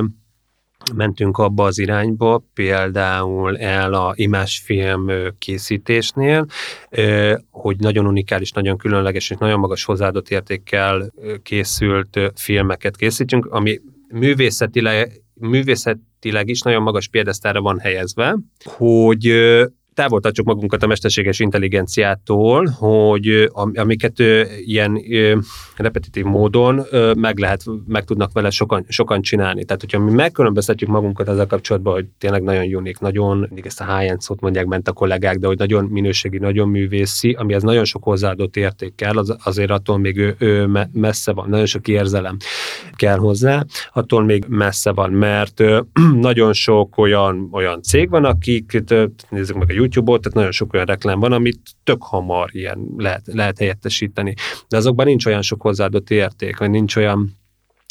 mentünk abba az irányba, például el a imásfilm készítésnél, hogy nagyon unikális, nagyon különleges és nagyon magas hozzáadott értékkel készült filmeket készítsünk, ami művészetileg, művészetileg is nagyon magas példesztára van helyezve, hogy távol tartsuk magunkat a mesterséges intelligenciától, hogy amiket ilyen repetitív módon meg lehet, meg tudnak vele sokan, sokan csinálni. Tehát, hogyha mi megkülönböztetjük magunkat ezzel kapcsolatban, hogy tényleg nagyon unik, nagyon, mindig ezt a high-end szót mondják ment a kollégák, de hogy nagyon minőségi, nagyon művészi, ami az nagyon sok hozzáadott értékkel, az, azért attól még ő, ő messze van, nagyon sok érzelem kell hozzá, attól még messze van, mert nagyon sok olyan, olyan cég van, akik, nézzük meg a YouTube-ot, tehát nagyon sok olyan reklám van, amit tök hamar ilyen lehet, lehet helyettesíteni. De azokban nincs olyan sok hozzáadott érték, vagy nincs olyan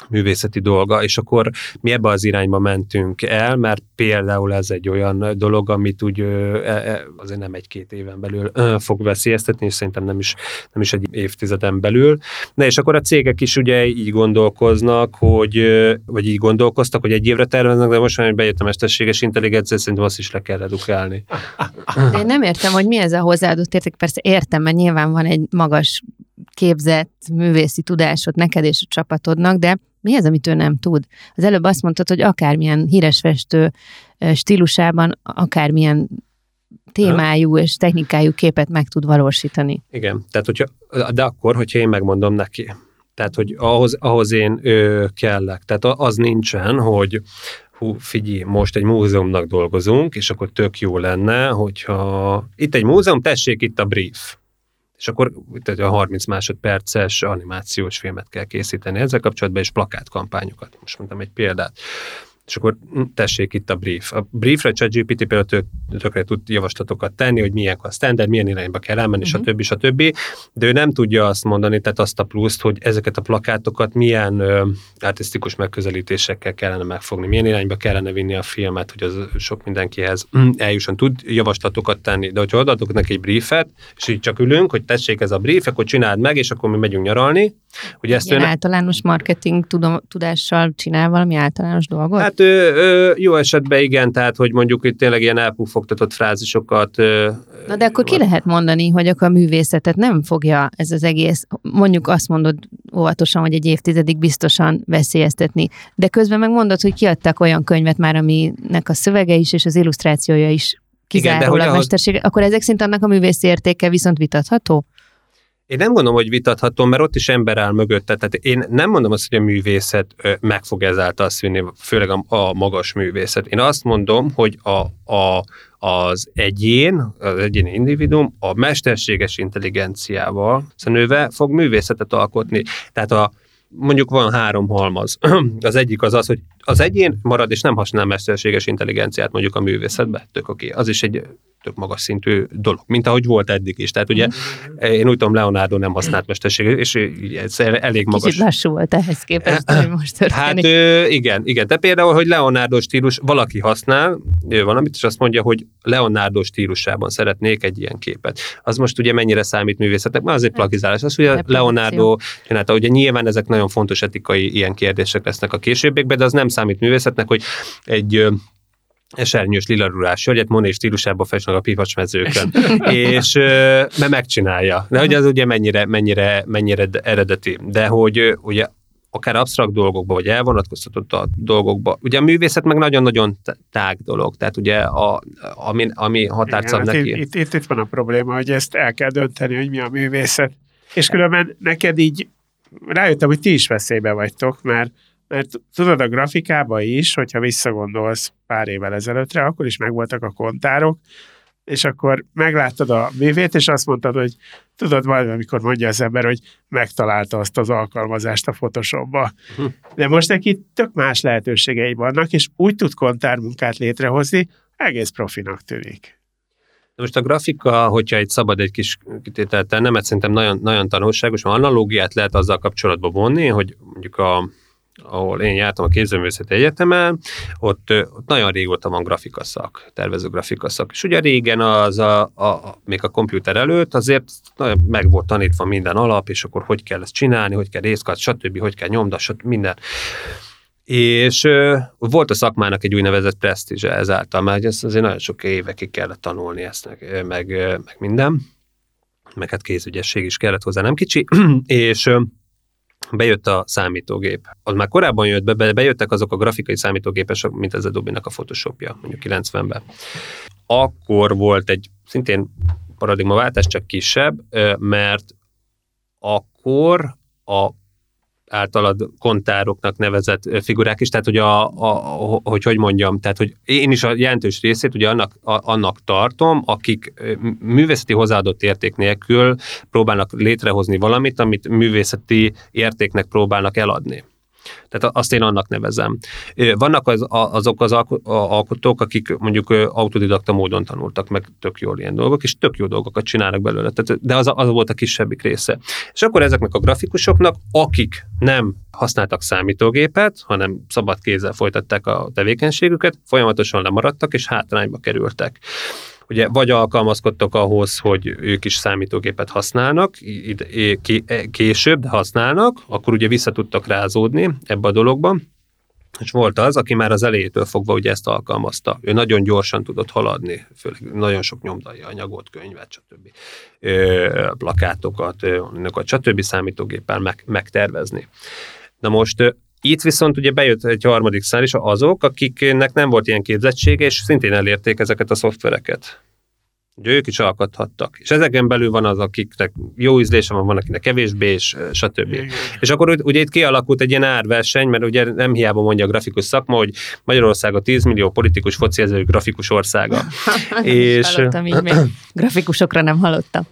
művészeti dolga, és akkor mi ebbe az irányba mentünk el, mert például ez egy olyan dolog, amit úgy e, e, azért nem egy-két éven belül fog veszélyeztetni, és szerintem nem is, nem is egy évtizeden belül. Na és akkor a cégek is ugye így gondolkoznak, hogy, vagy így gondolkoztak, hogy egy évre terveznek, de most már, bejött a mesterséges intelligencia, szerintem azt is le kell redukálni. De én nem értem, hogy mi ez a hozzáadott érték. Persze értem, mert nyilván van egy magas képzett művészi tudásod neked és a csapatodnak, de mi az, amit ő nem tud? Az előbb azt mondtad, hogy akármilyen híres festő stílusában, akármilyen témájú és technikájú képet meg tud valósítani. Igen, tehát hogyha, de akkor, hogyha én megmondom neki. Tehát, hogy ahhoz, ahhoz én ő, kellek. Tehát az nincsen, hogy hú, figyelj, most egy múzeumnak dolgozunk, és akkor tök jó lenne, hogyha itt egy múzeum, tessék itt a brief és akkor tehát a 30 másodperces animációs filmet kell készíteni ezzel kapcsolatban, és plakátkampányokat. Most mondtam egy példát és akkor hm, tessék itt a brief. A briefre ChatGPT például tök, tökre tud javaslatokat tenni, hogy milyen a standard, milyen irányba kell elmenni, uh-huh. stb. stb. De ő nem tudja azt mondani, tehát azt a pluszt, hogy ezeket a plakátokat milyen ö, artistikus megközelítésekkel kellene megfogni, milyen irányba kellene vinni a filmet, hogy az sok mindenkihez hm, eljusson. Tud javaslatokat tenni, de hogyha odaadok neki egy briefet, és így csak ülünk, hogy tessék ez a brief, akkor csináld meg, és akkor mi megyünk nyaralni. Hogy ezt Ilyen általános marketing tudom, tudással csinál valami általános dolgot? Hát ö, ö, jó esetben igen, tehát hogy mondjuk itt tényleg ilyen elpufogtatott frázisokat. Ö, Na de akkor ki lehet mondani, hogy akkor a művészetet nem fogja ez az egész, mondjuk azt mondod óvatosan, hogy egy évtizedig biztosan veszélyeztetni, de közben meg mondod, hogy kiadtak olyan könyvet már, aminek a szövege is és az illusztrációja is kizárólag Igen, mesterség, ahhoz... akkor ezek szerint annak a művészi értéke viszont vitatható? Én nem gondolom, hogy vitathatom, mert ott is ember áll mögötte. Tehát én nem mondom azt, hogy a művészet meg fog ezáltal szűnni, főleg a, a magas művészet. Én azt mondom, hogy a, a, az egyén, az egyéni individuum a mesterséges intelligenciával nőve fog művészetet alkotni. Tehát a, mondjuk van három halmaz. Az egyik az az, hogy az egyén marad, és nem használ mesterséges intelligenciát mondjuk a művészetbe, tök oké. Okay. Az is egy tök magas szintű dolog, mint ahogy volt eddig is. Tehát ugye mm. én úgy tudom, Leonardo nem használt mesterséget, és ez elég magas. Kicsit lassú volt ehhez képest, hogy most történik. Hát igen, igen. De például, hogy Leonardo stílus valaki használ, van, amit is azt mondja, hogy Leonardo stílusában szeretnék egy ilyen képet. Az most ugye mennyire számít művészetnek, mert az egy plagizálás. Az ugye Leonardo csinálta, ugye nyilván ezek nagyon fontos etikai ilyen kérdések lesznek a későbbiekben, de az nem számít művészetnek, hogy egy esernyős lilarurás hölgyet Moné stílusában festnek a pipacsmezőkön, és mert megcsinálja. De hogy az ugye mennyire, mennyire, mennyire eredeti. De hogy ugye akár absztrakt dolgokba, vagy elvonatkoztatott a dolgokba. Ugye a művészet meg nagyon-nagyon tág dolog, tehát ugye a, ami, ami határt szab hát neki. Itt, itt, itt van a probléma, hogy ezt el kell dönteni, hogy mi a művészet. És különben neked így rájöttem, hogy ti is veszélybe vagytok, mert mert tudod, a grafikában is, hogyha visszagondolsz pár évvel ezelőttre, akkor is megvoltak a kontárok, és akkor megláttad a művét, és azt mondtad, hogy tudod majd, amikor mondja az ember, hogy megtalálta azt az alkalmazást a Photoshopba. Hm. De most neki tök más lehetőségei vannak, és úgy tud kontármunkát létrehozni, egész profinak tűnik. De most a grafika, hogyha egy szabad egy kis kitételt mert szerintem nagyon, nagyon tanulságos, mert analógiát lehet azzal kapcsolatba vonni, hogy mondjuk a ahol én jártam a képzőművészeti egyetemen, ott, ott nagyon régóta van grafikaszak, tervező grafikaszak. És ugye régen az a, a, a, még a komputer előtt azért meg volt tanítva minden alap, és akkor hogy kell ezt csinálni, hogy kell részkat, stb., hogy kell nyomda, stb., minden. És ö, volt a szakmának egy úgynevezett presztízse ezáltal, mert ez azért nagyon sok évekig kellett tanulni ezt, meg, meg, meg minden, meg hát kézügyesség is kellett hozzá, nem kicsi, és bejött a számítógép. Az már korábban jött be, bejöttek azok a grafikai számítógépesek, mint ez Adobe-nak a Photoshopja, mondjuk 90-ben. Akkor volt egy szintén paradigmaváltás, csak kisebb, mert akkor a általad kontároknak nevezett figurák is, tehát hogy, a, a, hogy hogy mondjam, tehát hogy én is a jelentős részét ugye annak, a, annak tartom, akik művészeti hozzáadott érték nélkül próbálnak létrehozni valamit, amit művészeti értéknek próbálnak eladni. Tehát azt én annak nevezem. Vannak az, azok az alkotók, akik mondjuk autodidakta módon tanultak meg tök jól ilyen dolgok, és tök jó dolgokat csinálnak belőle. Tehát, de az, az volt a kisebbik része. És akkor ezeknek a grafikusoknak, akik nem használtak számítógépet, hanem szabad kézzel folytatták a tevékenységüket, folyamatosan lemaradtak, és hátrányba kerültek ugye vagy alkalmazkodtak ahhoz, hogy ők is számítógépet használnak, később, de használnak, akkor ugye vissza tudtak rázódni ebbe a dologba, és volt az, aki már az elejétől fogva ugye ezt alkalmazta. Ő nagyon gyorsan tudott haladni, főleg nagyon sok nyomdai anyagot, könyvet, stb. Ö, plakátokat, önöket, stb. számítógéppel meg, megtervezni. Na most itt viszont ugye bejött egy harmadik szál is azok, akiknek nem volt ilyen képzettsége, és szintén elérték ezeket a szoftvereket. Ugye ők is alkothattak. És ezeken belül van az, akiknek jó ízlése van, van, akinek kevésbé, és stb. Igen. És akkor ugye itt kialakult egy ilyen árverseny, mert ugye nem hiába mondja a grafikus szakma, hogy Magyarország a 10 millió politikus foci ezerű grafikus országa. és hallottam így még. Grafikusokra nem hallottam.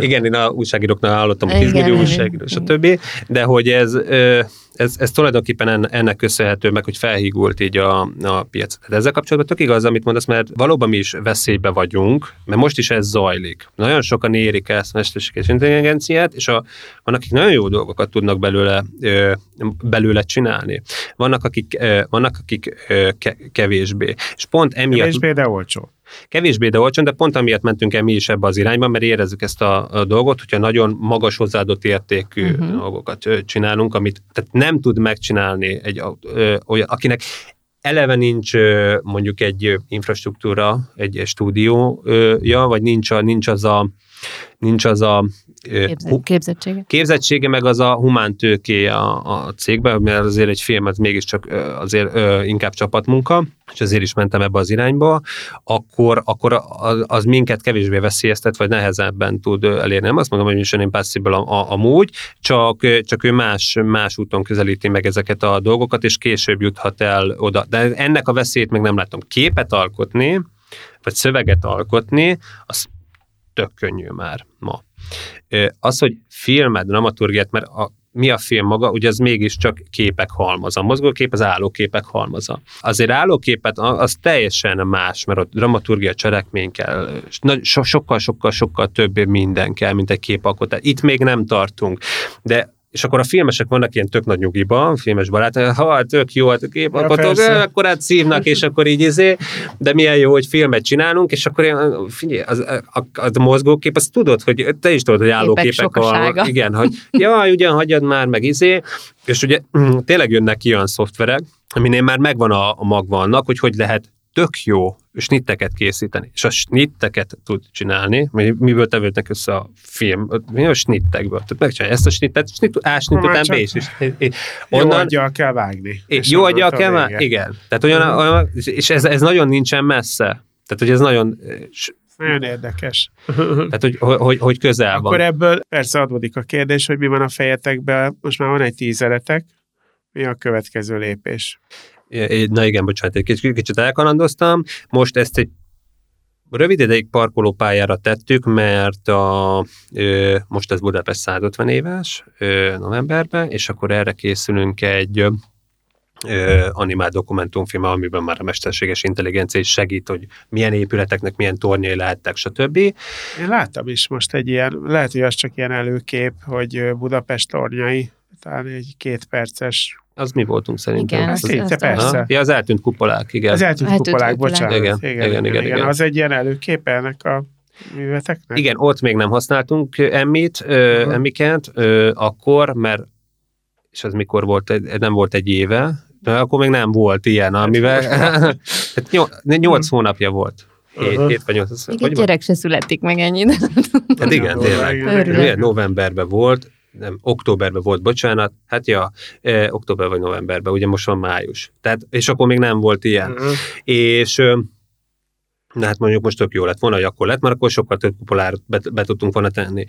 Igen, én a újságíróknál hallottam, hogy 10 millió újságíró, stb. De hogy ez ez, ez tulajdonképpen ennek köszönhető meg, hogy felhígult így a, a piac. De ezzel kapcsolatban tök igaz, amit mondasz, mert valóban mi is veszélybe vagyunk, mert most is ez zajlik. Nagyon sokan érik ezt a mesterséges intelligenciát, és a, van, akik nagyon jó dolgokat tudnak belőle, ö, belőle csinálni. Vannak, akik, ö, vannak, akik ö, ke, kevésbé. És pont emiatt... Kevésbé, de olcsó. Kevésbé, de olcsón, de pont amiatt mentünk el mi is ebbe az irányba, mert érezzük ezt a, a dolgot, hogyha nagyon magas hozzáadott értékű uh-huh. dolgokat csinálunk, amit tehát nem tud megcsinálni egy ö, olyan, akinek eleve nincs mondjuk egy infrastruktúra, egy stúdiója, vagy nincs, a, nincs az a nincs az a Képzett, képzettsége. Képzettsége, meg az a humán tőké a, a cégben, mert azért egy film az mégiscsak azért ö, inkább csapatmunka, és azért is mentem ebbe az irányba, akkor, akkor az, az minket kevésbé veszélyeztet, vagy nehezebben tud elérni. Nem azt mondom, hogy Mission Impossible a, a, amúgy, csak, csak ő más, más úton közelíti meg ezeket a dolgokat, és később juthat el oda. De ennek a veszélyét meg nem látom. Képet alkotni, vagy szöveget alkotni, az tök könnyű már ma. Az, hogy filmet, dramaturgiát, mert a, mi a film maga, ugye az mégiscsak képek halmaza. A mozgókép az állóképek halmaza. Azért állóképet az teljesen más, mert a dramaturgia cselekmény kell, sokkal-sokkal-sokkal több minden kell, mint egy képalkotás. Itt még nem tartunk, de és akkor a filmesek vannak ilyen tök nagy nyugiban, filmes barát, ha tök jó, hát képalkotók, ja, akkor hát szívnak, és akkor így izé, de milyen jó, hogy filmet csinálunk, és akkor figyelj, az, a, a, a mozgókép, azt tudod, hogy te is tudod, hogy állóképek van. Igen, hogy jaj, ugyan hagyjad már, meg izé, és ugye tényleg jönnek ki olyan szoftverek, aminél már megvan a, a magva annak, hogy hogy lehet tök jó snitteket készíteni, és a snitteket tud csinálni, miből tevődnek össze a film, mi a snittekből. Tehát megcsinálja ezt a snittet, snit, A snit után B is. Onnan, jó aggyal kell vágni. Jó aggyal kell vágni, igen. Tehát olyan, uh-huh. olyan és ez, ez nagyon nincsen messze. Tehát, hogy ez nagyon... Nagyon érdekes. Tehát, hogy, hogy, hogy közel Akkor van. Akkor ebből persze adódik a kérdés, hogy mi van a fejetekben. Most már van egy tízeretek. Mi a következő lépés? Na igen, bocsánat, egy kicsit, kicsit elkalandoztam. Most ezt egy rövid ideig parkolópályára tettük, mert a, most ez Budapest 150 éves novemberben, és akkor erre készülünk egy ö, animált dokumentumfilm, amiben már a mesterséges intelligencia is segít, hogy milyen épületeknek milyen tornyai lehettek, stb. Én láttam is most egy ilyen, lehet, hogy az csak ilyen előkép, hogy Budapest tornyai, talán egy két perces az mi voltunk szerintem. Igen, az, az, persze. Ja, az eltűnt kupolák, igen. Az eltűnt, eltűnt kupolák, kupolák, bocsánat. Igen, igen, igen, igen, igen, igen. Az egy ilyen előképe ennek a műveteknek? Igen, ott még nem használtunk emmit, uh-huh. emmiket, akkor, mert és az mikor volt, nem volt egy éve, De akkor még nem volt ilyen, amivel... hát nyolc hónapja volt. Hét, hét vagy nyolc. Még egy gyerek se születik meg ennyit. Hát igen, tényleg. Novemberben volt, nem, októberben volt, bocsánat, hát ja, eh, október vagy novemberben, ugye most van május. Tehát, és akkor még nem volt ilyen. Uh-huh. És Na hát mondjuk most tök jó lett volna, hogy akkor lett, mert akkor sokkal több kupolárt be, be tudtunk volna tenni.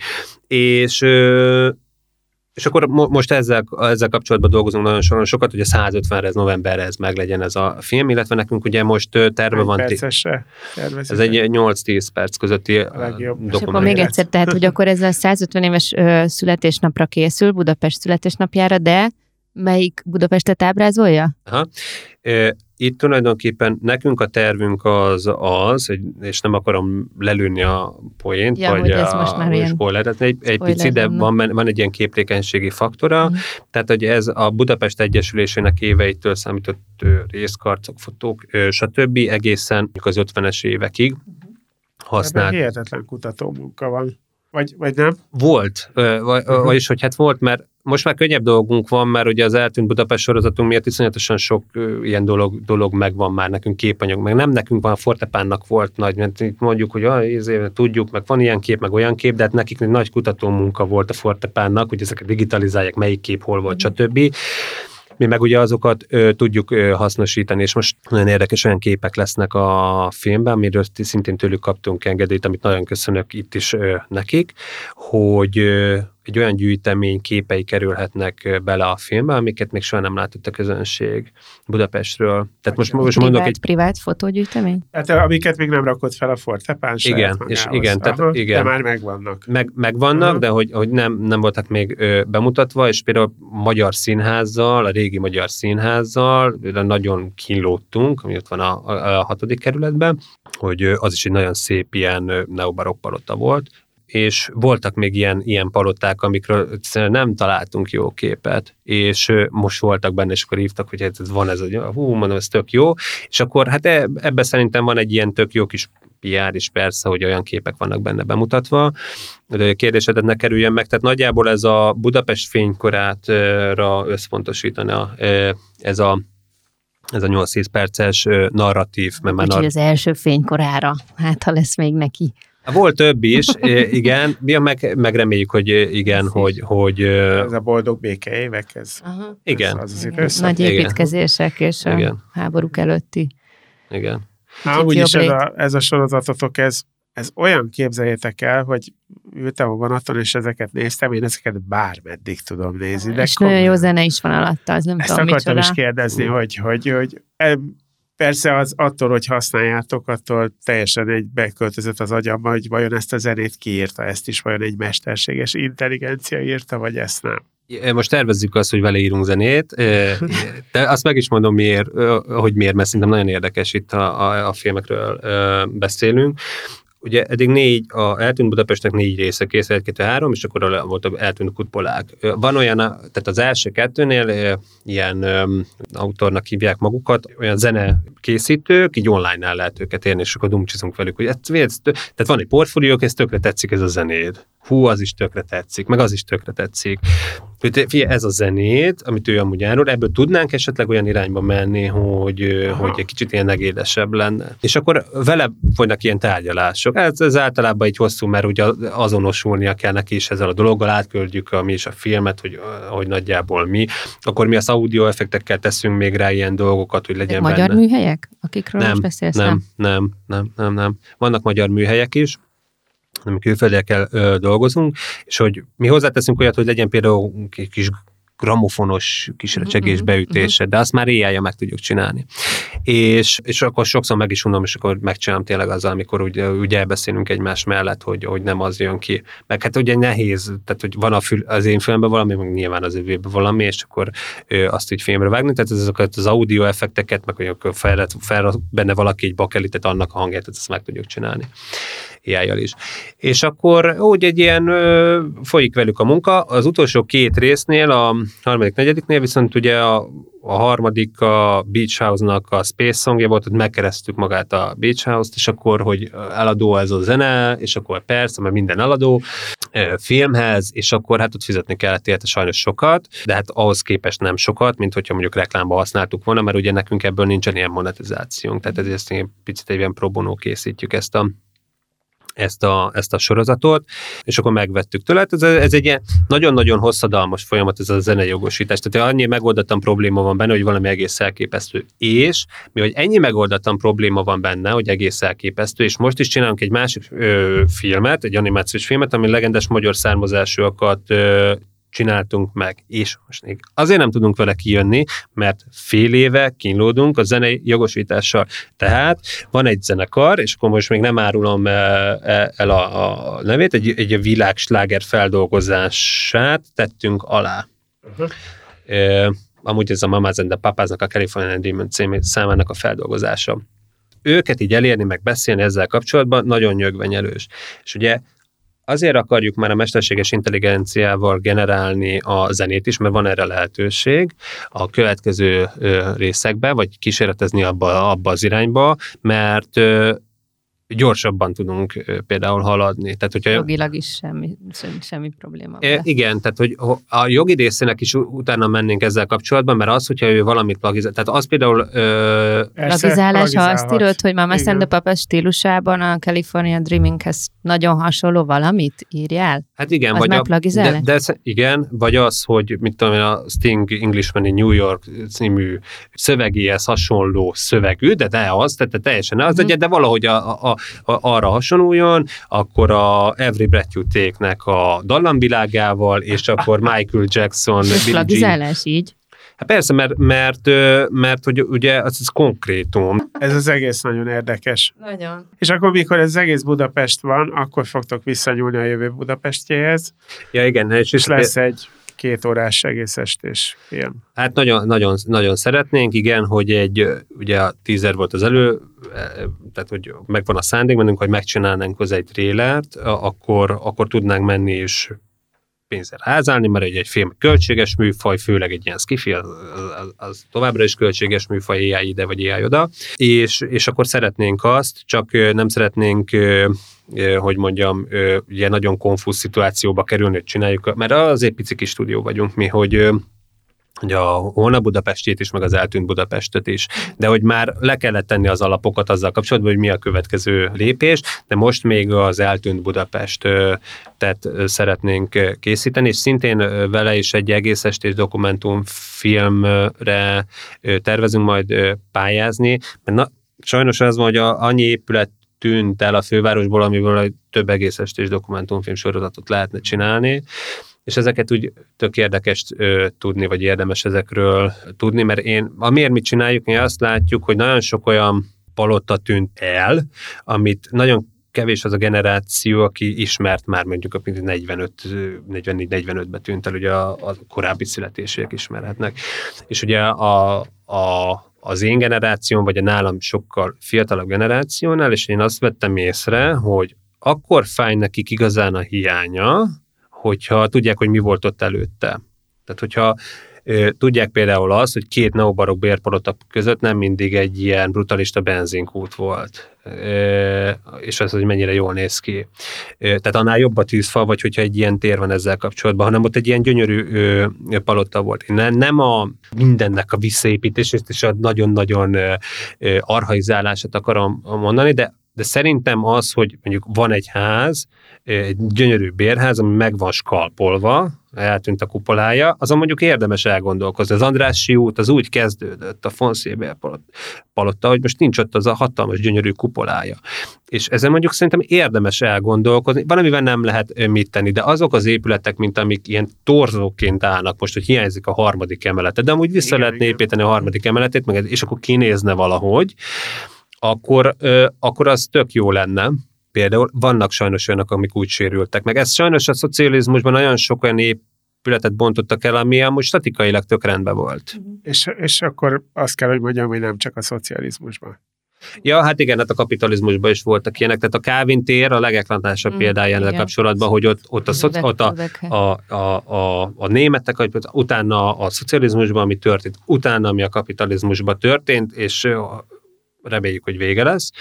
És és akkor mo- most ezzel, ezzel kapcsolatban dolgozunk nagyon sokan, sokat, hogy a 150-re ez novemberre ez meglegyen ez a film, illetve nekünk ugye most terve van. Percesre Ez egy 8-10 perc közötti És akkor még egyszer, tehát, hogy akkor ez a 150 éves ö, születésnapra készül, Budapest születésnapjára, de melyik Budapestet ábrázolja? Aha. Itt tulajdonképpen nekünk a tervünk az az, és nem akarom lelőni a poént, ja, vagy ez a, most már a spoileret, egy, egy picit, de van, van egy ilyen képlékenységi faktora, mm. tehát hogy ez a Budapest Egyesülésének éveitől számított részkarcok, fotók, stb. egészen az 50-es évekig használt. Ebben hihetetlen kutatómunka van. Vagy, vagy nem? Volt, uh-huh. vagyis hogy hát volt, mert most már könnyebb dolgunk van, mert ugye az eltűnt Budapest sorozatunk miatt iszonyatosan sok ilyen dolog, dolog megvan már nekünk képanyag, meg nem nekünk van, a Fortepánnak volt nagy, mert itt mondjuk, hogy ah, éve, tudjuk, meg van ilyen kép, meg olyan kép, de hát nekik egy nagy kutató munka volt a Fortepánnak, hogy ezeket digitalizálják, melyik kép hol volt, uh-huh. stb mi meg ugye azokat ö, tudjuk ö, hasznosítani, és most nagyon érdekes olyan képek lesznek a filmben, amiről szintén tőlük kaptunk engedélyt, amit nagyon köszönök itt is ö, nekik, hogy ö, egy olyan gyűjtemény képei kerülhetnek bele a filmbe, amiket még soha nem látott a közönség Budapestről. Tehát most, most privát, mondok egy... Privát fotógyűjtemény? Hát amiket még nem rakott fel a Fortepán Igen, és igen, tehát, Aha, igen. De már megvannak. Meg, megvannak, uh-huh. de hogy, hogy nem, nem voltak még ö, bemutatva, és például Magyar Színházzal, a régi Magyar Színházzal nagyon kínlódtunk, ami ott van a, a, a hatodik kerületben, hogy az is egy nagyon szép ilyen neobarokk palota volt, és voltak még ilyen, ilyen paloták, amikről nem találtunk jó képet, és most voltak benne, és akkor hívtak, hogy hát van ez, hú, mondom, ez tök jó, és akkor hát e, ebben szerintem van egy ilyen tök jó kis PR is persze, hogy olyan képek vannak benne bemutatva, de a kérdésedet ne kerüljön meg, tehát nagyjából ez a Budapest fénykorátra összpontosítana ez a ez a 8-10 perces narratív. Mert már nar- az első fénykorára, hát ha lesz még neki. Volt több is, igen. Mi meg, meg reméljük, hogy igen, hogy, hogy... Ez a boldog béke évek, ez, Aha. igen. Ez az igen. Nagy építkezések igen. és a igen. háborúk előtti. Igen. Na, úgyis ez a, ez a sorozatotok, ez, ez olyan képzeljétek el, hogy ültem a vonaton, és ezeket néztem, én ezeket bármeddig tudom nézni. De és nagyon jó zene is van alatta, az nem Ezt tudom, akartam micsoda. is kérdezni, hogy, hogy, hogy Persze az attól, hogy használjátok, attól teljesen egy beköltözött az agyamba, hogy vajon ezt a zenét kiírta, ezt is vajon egy mesterséges intelligencia írta, vagy ezt nem. Most tervezzük azt, hogy vele írunk zenét, de azt meg is mondom miért, hogy miért, mert szerintem nagyon érdekes itt a, a, a filmekről beszélünk. Ugye eddig négy, a eltűnt Budapestnek négy része kész, egy, kettő, három, és akkor volt a eltűnt kutpolák. Van olyan, tehát az első kettőnél ilyen um, autornak hívják magukat, olyan zene készítők, így online el lehet őket érni, és akkor dumcsizunk velük, hogy ez, tehát van egy portfóliók, ez tökre tetszik ez a zenéd. Hú, az is tökre tetszik, meg az is tökre tetszik. Hogy figyelj, ez a zenét, amit ő amúgy árul, ebből tudnánk esetleg olyan irányba menni, hogy, hogy egy kicsit ilyen negédesebb lenne. És akkor vele folynak ilyen tárgyalások. Ez, ez általában egy hosszú, mert ugye azonosulnia kell neki is ezzel a dologgal, átküldjük a, mi is a filmet, hogy, hogy nagyjából mi. Akkor mi az audio effektekkel teszünk még rá ilyen dolgokat, hogy legyen Magyar benne. műhelyek, akikről nem, most beszélsz? Nem, nem, nem, nem, nem. Vannak magyar műhelyek is, hanem külföldiekkel ö, dolgozunk, és hogy mi hozzáteszünk olyat, hogy legyen például kis gramofonos kis mhm, recsegés mhm, beütése, de azt már éjjel meg tudjuk csinálni. És, és akkor sokszor meg is unom, és akkor megcsinálom tényleg azzal, amikor ugye, ugye elbeszélünk egymás mellett, hogy, hogy nem az jön ki. Meg hát ugye nehéz, tehát hogy van a fül, az én filmben valami, meg nyilván az övében valami, és akkor ö, azt így filmre vágni, tehát ezeket az audio effekteket, meg hogy akkor fel, fel benne valaki egy bakelitet, annak a hangját, ezt meg tudjuk csinálni ai is. És akkor úgy egy ilyen ö, folyik velük a munka. Az utolsó két résznél, a harmadik, negyediknél viszont ugye a a harmadik a Beach House-nak a Space Songja volt, ott megkeresztük magát a Beach House-t, és akkor, hogy eladó ez a zene, és akkor persze, mert minden eladó filmhez, és akkor hát ott fizetni kellett érte sajnos sokat, de hát ahhoz képest nem sokat, mint hogyha mondjuk reklámba használtuk volna, mert ugye nekünk ebből nincsen ilyen monetizációnk, tehát ezért egy picit egy ilyen pro bono készítjük ezt a ezt a, ezt a sorozatot, és akkor megvettük tőle. Hát ez, ez egy ilyen nagyon-nagyon hosszadalmas folyamat, ez a zenejogosítás. Tehát annyi megoldatlan probléma van benne, hogy valami egész elképesztő. És mi, hogy ennyi megoldatlan probléma van benne, hogy egész elképesztő, és most is csinálunk egy másik ö, filmet, egy animációs filmet, ami legendes magyar származásúakat ö, csináltunk meg, és most még azért nem tudunk vele kijönni, mert fél éve kínlódunk a zenei jogosítással. Tehát van egy zenekar, és akkor most még nem árulom el a, a nevét, egy, egy világsláger feldolgozását tettünk alá. Uh-huh. E, amúgy ez a Mamas and the Papáznak a California Demon című számának a feldolgozása. Őket így elérni, meg beszélni ezzel kapcsolatban nagyon nyögvenyelős. És ugye azért akarjuk már a mesterséges intelligenciával generálni a zenét is, mert van erre lehetőség a következő részekben, vagy kísérletezni abba, abba az irányba, mert gyorsabban tudunk például haladni. Tehát, hogyha, Jogilag is semmi, semmi probléma. E, igen, tehát hogy a jogi részének is utána mennénk ezzel kapcsolatban, mert az, hogyha ő valamit plagizál, tehát az például... Ö, plagizálás, ha azt írod, hogy Mama Send Papa stílusában a California Dreaminghez nagyon hasonló valamit írjál? Hát igen, az vagy a, de, de, igen, vagy az, hogy mit tudom én, a Sting Englishman in New York című szövegéhez hasonló szövegű, de de az, tehát teljesen az, mm-hmm. de valahogy a, a, arra hasonluljon, akkor a Every Breath You Take-nek a dallamvilágával, és akkor Michael Jackson. És így. Hát persze, mert, mert, mert hogy ugye az, az konkrétum. Ez az egész nagyon érdekes. Nagyon. És akkor, mikor ez az egész Budapest van, akkor fogtok visszanyúlni a jövő Budapestjéhez. Ja, igen. És, és lesz egy két órás egész estés film. Hát nagyon, nagyon, nagyon szeretnénk, igen, hogy egy, ugye a teaser volt az elő, tehát hogy megvan a szándék bennünk, hogy megcsinálnánk hozzá egy trélert, akkor, akkor tudnánk menni és pénzzel házálni, mert egy, egy film költséges műfaj, főleg egy ilyen skifi, az, az, az továbbra is költséges műfaj, AI ide vagy AI oda, és, és akkor szeretnénk azt, csak nem szeretnénk hogy mondjam, ugye nagyon konfúz szituációba kerülni, hogy csináljuk, mert azért pici kis stúdió vagyunk mi, hogy hogy a Holna Budapestét is, meg az eltűnt Budapestet is, de hogy már le kellett tenni az alapokat azzal kapcsolatban, hogy mi a következő lépés, de most még az eltűnt Budapest tehát szeretnénk készíteni, és szintén vele is egy egész estés dokumentumfilmre tervezünk majd pályázni, mert na, sajnos az van, hogy a, annyi épület tűnt el a fővárosból, amiből több egész estés dokumentumfilm sorozatot lehetne csinálni, és ezeket úgy tök érdekes ö, tudni, vagy érdemes ezekről tudni, mert én, amiért mit csináljuk, mi azt látjuk, hogy nagyon sok olyan palotta tűnt el, amit nagyon kevés az a generáció, aki ismert már mondjuk a 45, 44-45-ben tűnt el, ugye a, a korábbi születésiek ismerhetnek. És ugye a, a, az én generációm, vagy a nálam sokkal fiatalabb generációnál, és én azt vettem észre, hogy akkor fáj nekik igazán a hiánya, hogyha tudják, hogy mi volt ott előtte. Tehát, hogyha Tudják például azt, hogy két neobarok bérpalota között nem mindig egy ilyen brutalista benzinkút volt, és az, hogy mennyire jól néz ki. Tehát annál jobb a tűzfal, vagy hogyha egy ilyen tér van ezzel kapcsolatban, hanem ott egy ilyen gyönyörű palota volt. Nem a mindennek a visszaépítését és a nagyon-nagyon arhaizálását akarom mondani, de de szerintem az, hogy mondjuk van egy ház, egy gyönyörű bérház, ami meg van skalpolva, eltűnt a kupolája, azon mondjuk érdemes elgondolkozni. Az Andrássy út az úgy kezdődött, a Fonszébél palotta, hogy most nincs ott az a hatalmas gyönyörű kupolája. És ezen mondjuk szerintem érdemes elgondolkozni. Van, amivel nem lehet mit tenni, de azok az épületek, mint amik ilyen torzóként állnak, most, hogy hiányzik a harmadik emelete, de amúgy vissza igen, lehetne építeni a harmadik emeletét, meg, és akkor kinézne valahogy, akkor, akkor az tök jó lenne. Például vannak sajnos olyanok, amik úgy sérültek meg. Ez sajnos a szocializmusban nagyon sok olyan épületet bontottak el, ami amúgy statikailag tök rendben volt. És, és akkor azt kell, hogy mondjam, hogy nem csak a szocializmusban. Ja, hát igen, hát a kapitalizmusban is voltak ilyenek. Tehát a Calvin tér a legeklatásabb mm, példája ennek kapcsolatban, hogy ott, ott, a, szoci, ott a, a, a, a, a németek, utána a szocializmusban, ami történt, utána, ami a kapitalizmusban történt, és reméljük, hogy vége lesz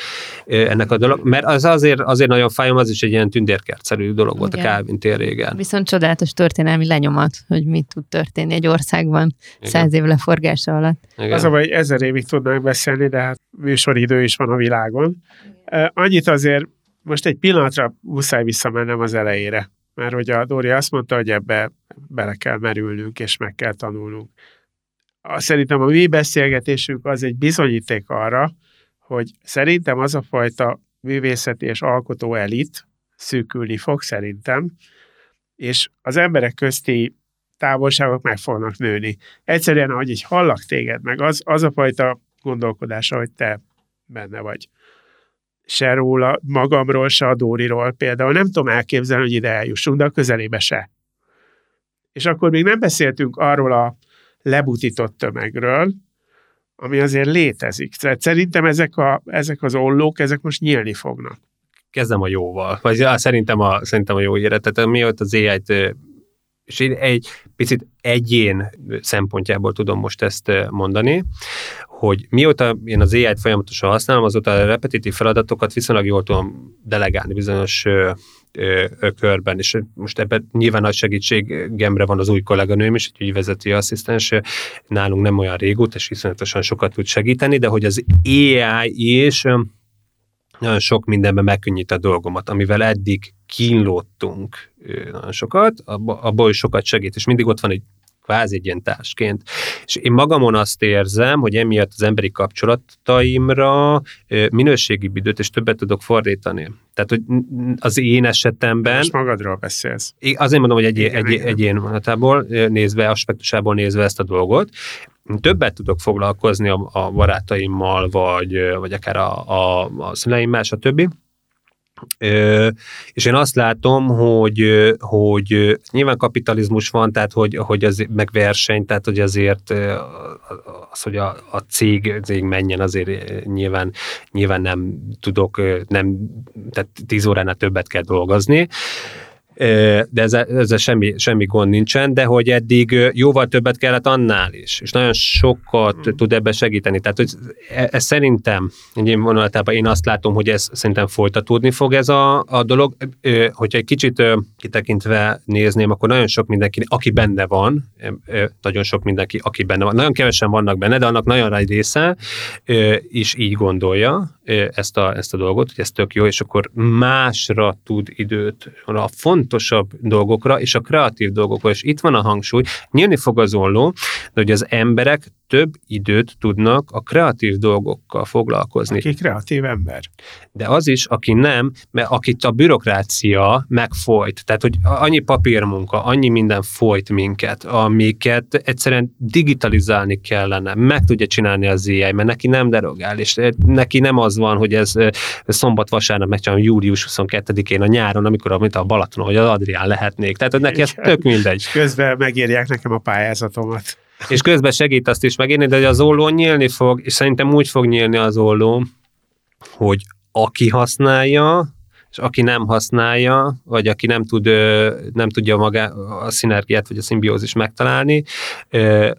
ennek a dolog, mert az azért, azért nagyon fájom, az is egy ilyen tündérkertszerű dolog volt Igen. a Calvin tér régen. Viszont csodálatos történelmi lenyomat, hogy mit tud történni egy országban Igen. száz év leforgása alatt. Igen. Az a baj, ezer évig tudnánk beszélni, de hát műsoridő is van a világon. Annyit azért most egy pillanatra muszáj visszamennem az elejére, mert hogy a Dóri azt mondta, hogy ebbe bele kell merülnünk, és meg kell tanulnunk. Szerintem a mi beszélgetésünk az egy bizonyíték arra, hogy szerintem az a fajta művészeti és alkotó elit szűkülni fog szerintem, és az emberek közti távolságok meg fognak nőni. Egyszerűen, ahogy így hallak téged, meg az, az a fajta gondolkodása, hogy te benne vagy. Se róla, magamról, se a Dóriról például. Nem tudom elképzelni, hogy ide eljussunk, de a közelébe se. És akkor még nem beszéltünk arról a lebutított tömegről, ami azért létezik. Tehát szerintem ezek, a, ezek az ollók, ezek most nyílni fognak. Kezdem a jóval, vagy ja, szerintem, a, szerintem a jó híre. Tehát mióta az AI-t és én egy picit egyén szempontjából tudom most ezt mondani, hogy mióta én az AI-t folyamatosan használom, azóta a repetitív feladatokat viszonylag jól tudom delegálni bizonyos körben, és most ebben nyilván nagy segítségemre van az új kolléganőm is, egy ügyvezető asszisztens, nálunk nem olyan régóta, és viszonyatosan sokat tud segíteni, de hogy az AI is nagyon sok mindenben megkönnyít a dolgomat, amivel eddig kínlottunk nagyon sokat, abból is sokat segít, és mindig ott van egy kvázi egy ilyen társként. És én magamon azt érzem, hogy emiatt az emberi kapcsolataimra minőségi időt és többet tudok fordítani. Tehát, hogy az én esetemben... Most magadról beszélsz. Azért mondom, hogy egy, egy, igen. egyén vonatából nézve, aspektusából nézve ezt a dolgot, többet tudok foglalkozni a, a barátaimmal, vagy, vagy akár a, a, a szüleimmel, stb. És én azt látom, hogy, hogy nyilván kapitalizmus van, tehát hogy, hogy az, meg verseny, tehát hogy azért az, hogy a, a cég, cég menjen, azért nyilván, nyilván nem tudok, nem, tehát tíz óránál többet kell dolgozni de ezzel, ezzel semmi, semmi gond nincsen, de hogy eddig jóval többet kellett annál is, és nagyon sokat hmm. tud ebbe segíteni. Tehát, hogy ez, ez szerintem, egy vonalatában én azt látom, hogy ez szerintem folytatódni fog ez a, a dolog. Hogyha egy kicsit kitekintve nézném, akkor nagyon sok mindenki, aki benne van, nagyon sok mindenki, aki benne van, nagyon kevesen vannak benne, de annak nagyon nagy része is így gondolja ezt a, ezt a dolgot, hogy ez tök jó, és akkor másra tud időt, a font fontosabb dolgokra és a kreatív dolgokra, és itt van a hangsúly, nyílni fog az olló, de hogy az emberek több időt tudnak a kreatív dolgokkal foglalkozni. Aki kreatív ember. De az is, aki nem, mert akit a bürokrácia megfolyt, tehát hogy annyi papírmunka, annyi minden folyt minket, amiket egyszerűen digitalizálni kellene, meg tudja csinálni az AI, mert neki nem derogál, és neki nem az van, hogy ez szombat-vasárnap megcsinálom július 22-én a nyáron, amikor amit a Balaton, hogy az Adrián lehetnék. Tehát hogy neki ez tök mindegy. Közben megírják nekem a pályázatomat és közben segít azt is megírni, de az olló nyílni fog, és szerintem úgy fog nyílni az olló, hogy aki használja, és aki nem használja, vagy aki nem, tud, nem tudja maga a szinergiát, vagy a szimbiózis megtalálni,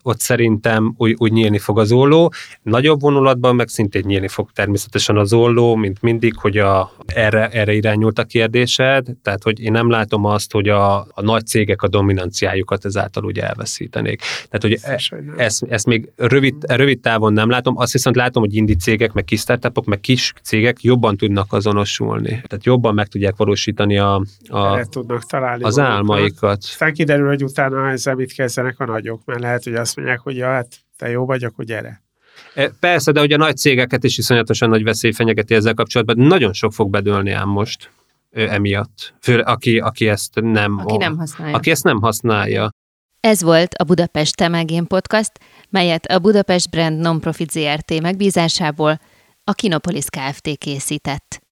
ott szerintem úgy, úgy nyílni fog az olló. Nagyobb vonulatban meg szintén nyílni fog természetesen az olló, mint mindig, hogy a, erre, erre irányult a kérdésed, tehát hogy én nem látom azt, hogy a, a nagy cégek a dominanciájukat ezáltal ugye elveszítenék. Tehát, hogy e, ezt, ezt még rövid, rövid távon nem látom, azt viszont látom, hogy indi cégek, meg kis startupok, meg kis cégek jobban tudnak azonosulni. Tehát jobb jobban meg tudják valósítani a, a, tudnak találni az magukat. álmaikat. Aztán kiderül, hogy utána ezzel mit kezdenek a nagyok, mert lehet, hogy azt mondják, hogy ja, hát te jó vagy, akkor gyere. E, persze, de hogy a nagy cégeket is iszonyatosan nagy veszély fenyegeti ezzel kapcsolatban. Nagyon sok fog bedőlni ám most emiatt. Főle, aki, aki ezt nem, aki nem használja. Aki ezt nem használja. Ez volt a Budapest Temegén Podcast, melyet a Budapest Brand Nonprofit ZRT megbízásából a Kinopolis Kft. készített.